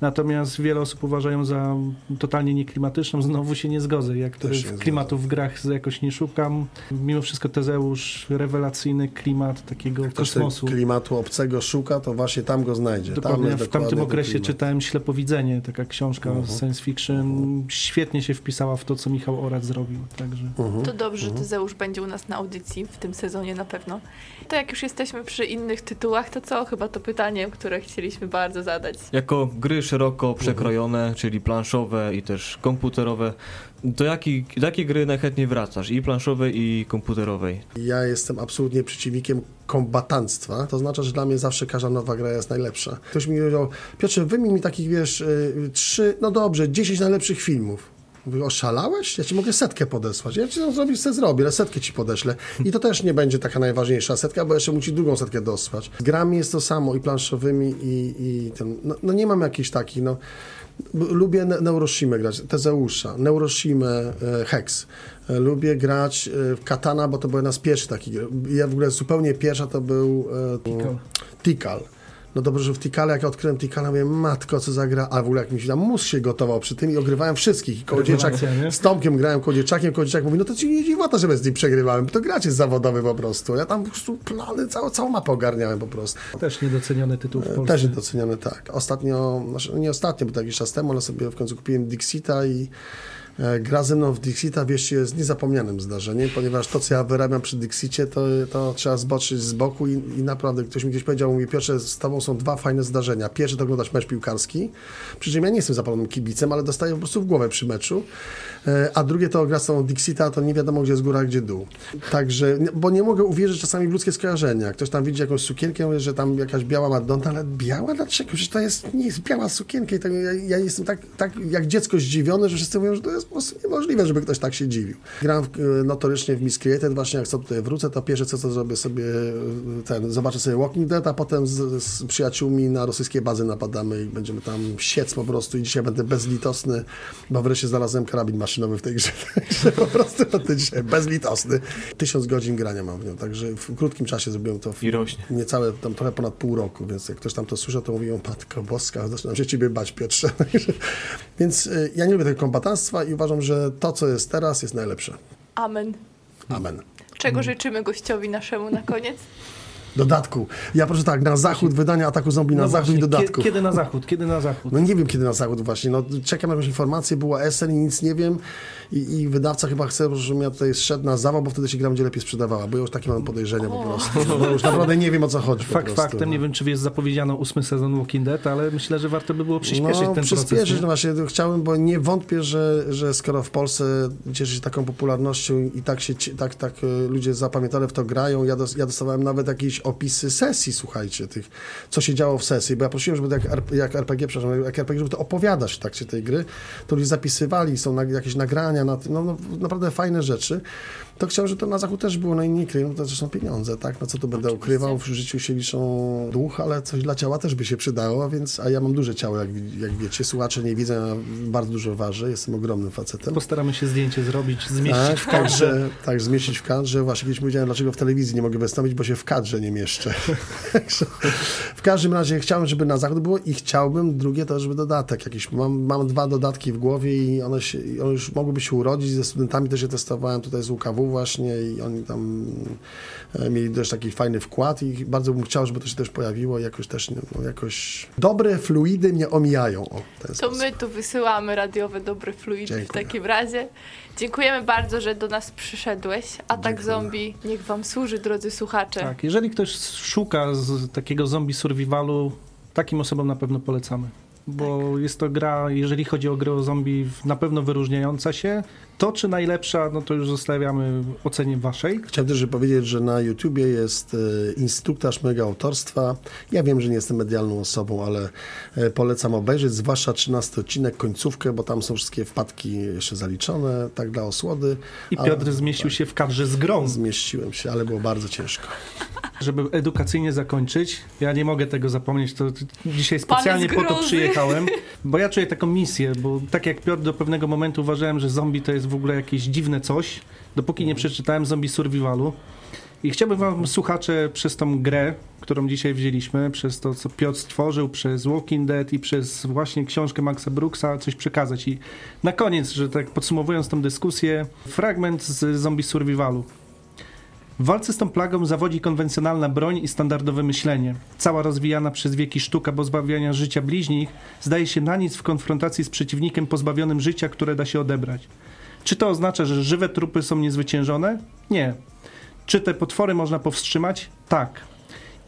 Natomiast wiele osób uważają za totalnie nieklimatyczną. Znowu się nie zgodzę. Jak klimatów w grach jakoś nie szukam. Mimo wszystko Tezeusz, rewelacyjny klimat takiego Jak kosmosu. klimatu obcego szuka, to właśnie tam go znajdzie. Dokładnie. Tam w tamtym okresie klimat. czytałem Ślepowidzenie, taka książka uh -huh. science fiction. Uh -huh. Świetnie się wpisała w to, co Michał Orac zrobił. Także. Uh -huh. To dobrze, że Tezeusz będzie u nas na audycji w tym sezonie na pewno. To jak już jesteśmy przy innych tytułach, to co? Chyba to pytanie, które chcieliśmy bardzo zadać. Jako gry szeroko przekrojone, czyli planszowe i też komputerowe. Do, jakiej, do jakiej gry najchętniej wracasz? I planszowej, i komputerowej? Ja jestem absolutnie przeciwnikiem kombatanstwa, to znaczy, że dla mnie zawsze każda nowa gra jest najlepsza. Ktoś mi powiedział, Piotrze, wymień mi takich, wiesz, y, trzy, no dobrze, 10 najlepszych filmów. Mówię, oszalałeś? Ja ci mogę setkę podesłać. Ja ci to zrobić, co zrobię, ale setkę ci podeślę. I to też nie będzie taka najważniejsza setka, bo jeszcze musi drugą setkę dosłać. Z grami jest to samo, i planszowymi, i, i ten. No, no nie mam jakichś takich, no. Lubię ne- Neuroshimę grać, Tezeusza, Neuroshimę, e, Hex. E, Lubię grać e, w Katana, bo to była jedna z pierwszych takich gier. Ja w ogóle zupełnie pierwsza to był Tikal. No dobrze, że w Tikale, jak ja odkryłem Tikala, mówię, matko, co za gra, a w ogóle jak mi się tam mózg się gotował przy tym i ogrywałem wszystkich. I nie? z Tomkiem grałem Kołodziejczakiem, Kołodziejczak mówi, no to ci nie dziwota, że bez niej przegrywałem, to grać jest zawodowy po prostu. Ja tam po prostu plany, całą, całą mapę ogarniałem po prostu. Też niedoceniony tytuł w Polsce. Też niedoceniony, tak. Ostatnio, znaczy nie ostatnio, bo to jakiś czas temu, ale sobie w końcu kupiłem Dixita i e, gra ze mną w Dixita, wieście, jest niezapomnianym zdarzeniem, ponieważ to, co ja wyrabiam przy Dixicie, to, to trzeba zboczyć z boku i, i naprawdę ktoś mi gdzieś powiedział, mówi, Piotrze, z tobą są dwa fajne zdarzenia. Pierwsze to oglądać mecz piłkarski, przy czym ja nie jestem zapalonym kibicem, ale dostaję po prostu w głowę przy meczu, E, a drugie to gra z tą Dixita, to nie wiadomo, gdzie jest góra, gdzie dół. Także, bo nie mogę uwierzyć czasami w ludzkie skojarzenia. Ktoś tam widzi jakąś sukienkę, mówi, że tam jakaś biała Madonna, ale biała? Dlaczego? Przecież to jest, nie jest biała sukienka i to, ja, ja jestem tak, tak jak dziecko zdziwiony, że wszyscy mówią, że to jest po prostu niemożliwe, żeby ktoś tak się dziwił. Gram w, e, notorycznie w Miss Created, właśnie jak sobie tutaj wrócę, to pierwsze co, co zrobię sobie, e, ten, zobaczę sobie Walking Dead, a potem z, z przyjaciółmi na rosyjskie bazy napadamy i będziemy tam siec po prostu i dzisiaj będę bezlitosny, bo wreszcie znalazłem karabin maszynowy w tej grze, także po prostu będę dzisiaj bezlitosny. Tysiąc godzin grania mam w nią, także w krótkim czasie zrobiłem to w I rośnie. niecałe, tam trochę ponad pół roku, więc jak ktoś tam to słyszał, to mówią, Matko Boska, zaczynam się ciebie bać, Piotrze. Więc y, ja nie lubię tego kombatanstwa i uważam, że to, co jest teraz, jest najlepsze. Amen. Amen. Czego życzymy gościowi naszemu na koniec? Dodatku. Ja proszę tak, na zachód wydania ataku zombie, na No zachód właśnie, i dodatków. kie- Kiedy na zachód? Kiedy na zachód? No nie wiem, kiedy na zachód właśnie. No, czekam jakąś informację, była SN i nic nie wiem. I, I wydawca chyba chce, żebym ja tutaj szedł na zawał, bo wtedy się gra będzie lepiej sprzedawała, bo ja już takie mam podejrzenia po prostu. No, już naprawdę nie wiem, o co chodzi Fakt prostu. faktem, no. nie wiem, czy jest zapowiedziano ósmy sezon Walking Dead, ale myślę, że warto by było przyspieszyć no, ten przyspieszyć, proces. no nie? właśnie chciałem, bo nie wątpię, że, że skoro w Polsce cieszy się taką popularnością i tak się tak, tak e, ludzie zapamiętane w to grają, ja, dos, ja dostawałem nawet jakieś opisy sesji, słuchajcie, tych, co się działo w sesji, bo ja prosiłem, żeby tak jak, jak RPG, przepraszam, jak RPG, żeby to opowiadać w trakcie tej gry, to ludzie zapisywali, są na, jakieś nagrania, na no, no, naprawdę fajne rzeczy. To chciałem, żeby to na zachód też było, no i nie kryją, to też są pieniądze, tak? No co tu będę Oczywiście. ukrywał, w życiu się liczą duch, ale coś dla ciała też by się przydało, więc, a ja mam duże ciało, jak, jak wiecie, słuchacze nie widzą, ja bardzo dużo ważę, jestem ogromnym facetem. Postaramy się zdjęcie zrobić, zmieścić Tak, w kadrze. także, tak, zmieścić w kadrze. Właśnie kiedyś powiedziałem, dlaczego w telewizji nie mogę wystąpić, bo się w kadrze nie mieszczę. Także w każdym razie chciałem, żeby na zachód było i chciałbym, drugie to, żeby dodatek jakiś. Mam, mam dwa dodatki w głowie i one, się, one już mogłyby się urodzić. Ze studentami też je testowałem tutaj z UKW właśnie i oni tam e, mieli dość taki fajny wkład i bardzo bym chciał, żeby to się też pojawiło i jakoś też, no, jakoś dobre fluidy mnie omijają. O, w To sposób. my tu wysyłamy radiowe dobre fluidy w Dziękuję. takim razie. Dziękujemy bardzo, że do nas przyszedłeś. Atak Dziękuję. zombie niech wam służy, drodzy słuchacze. Tak, jeżeli ktoś szuka z takiego zombie survivalu, takim osobom na pewno polecamy. Bo Tak. jest to gra, jeżeli chodzi o grę o zombie, w- na pewno wyróżniająca się. To, czy najlepsza, no to już zostawiamy ocenie waszej. Chciałem też powiedzieć, że na YouTubie jest e, instruktaż mojego autorstwa. Ja wiem, że nie jestem medialną osobą, ale e, polecam obejrzeć, zwłaszcza 13 odcinek, końcówkę, bo tam są wszystkie wpadki jeszcze zaliczone, tak dla osłody. I Piotr zmieścił się w kadrze z grą. Zmieściłem się, ale było bardzo ciężko. Żeby edukacyjnie zakończyć, ja nie mogę tego zapomnieć, to dzisiaj specjalnie po to przyjechałem, bo ja czuję taką misję, bo tak jak Piotr do pewnego momentu uważałem, że zombie to jest w ogóle jakieś dziwne coś, dopóki nie przeczytałem Zombie Survivalu. I chciałbym wam, słuchacze, przez tą grę, którą dzisiaj wzięliśmy, przez to, co Piotr stworzył, przez Walking Dead i przez właśnie książkę Maxa Brooksa, coś przekazać. I na koniec, że tak podsumowując tą dyskusję, fragment z Zombie Survivalu. W walce z tą plagą zawodzi konwencjonalna broń i standardowe myślenie. Cała rozwijana przez wieki sztuka pozbawiania życia bliźnich zdaje się na nic w konfrontacji z przeciwnikiem pozbawionym życia, które da się odebrać. Czy to oznacza, że żywe trupy są niezwyciężone? Nie. Czy te potwory można powstrzymać? Tak.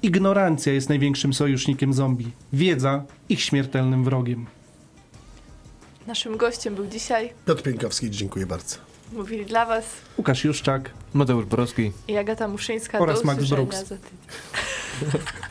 Ignorancja jest największym sojusznikiem zombie. Wiedza ich śmiertelnym wrogiem. Naszym gościem był dzisiaj, Piotr Pienkowski, dziękuję bardzo. mówili dla Was Łukasz Juszczak. Mateusz Borowski. i Agata Muszyńska. Oraz Max Brooks. za tydzień.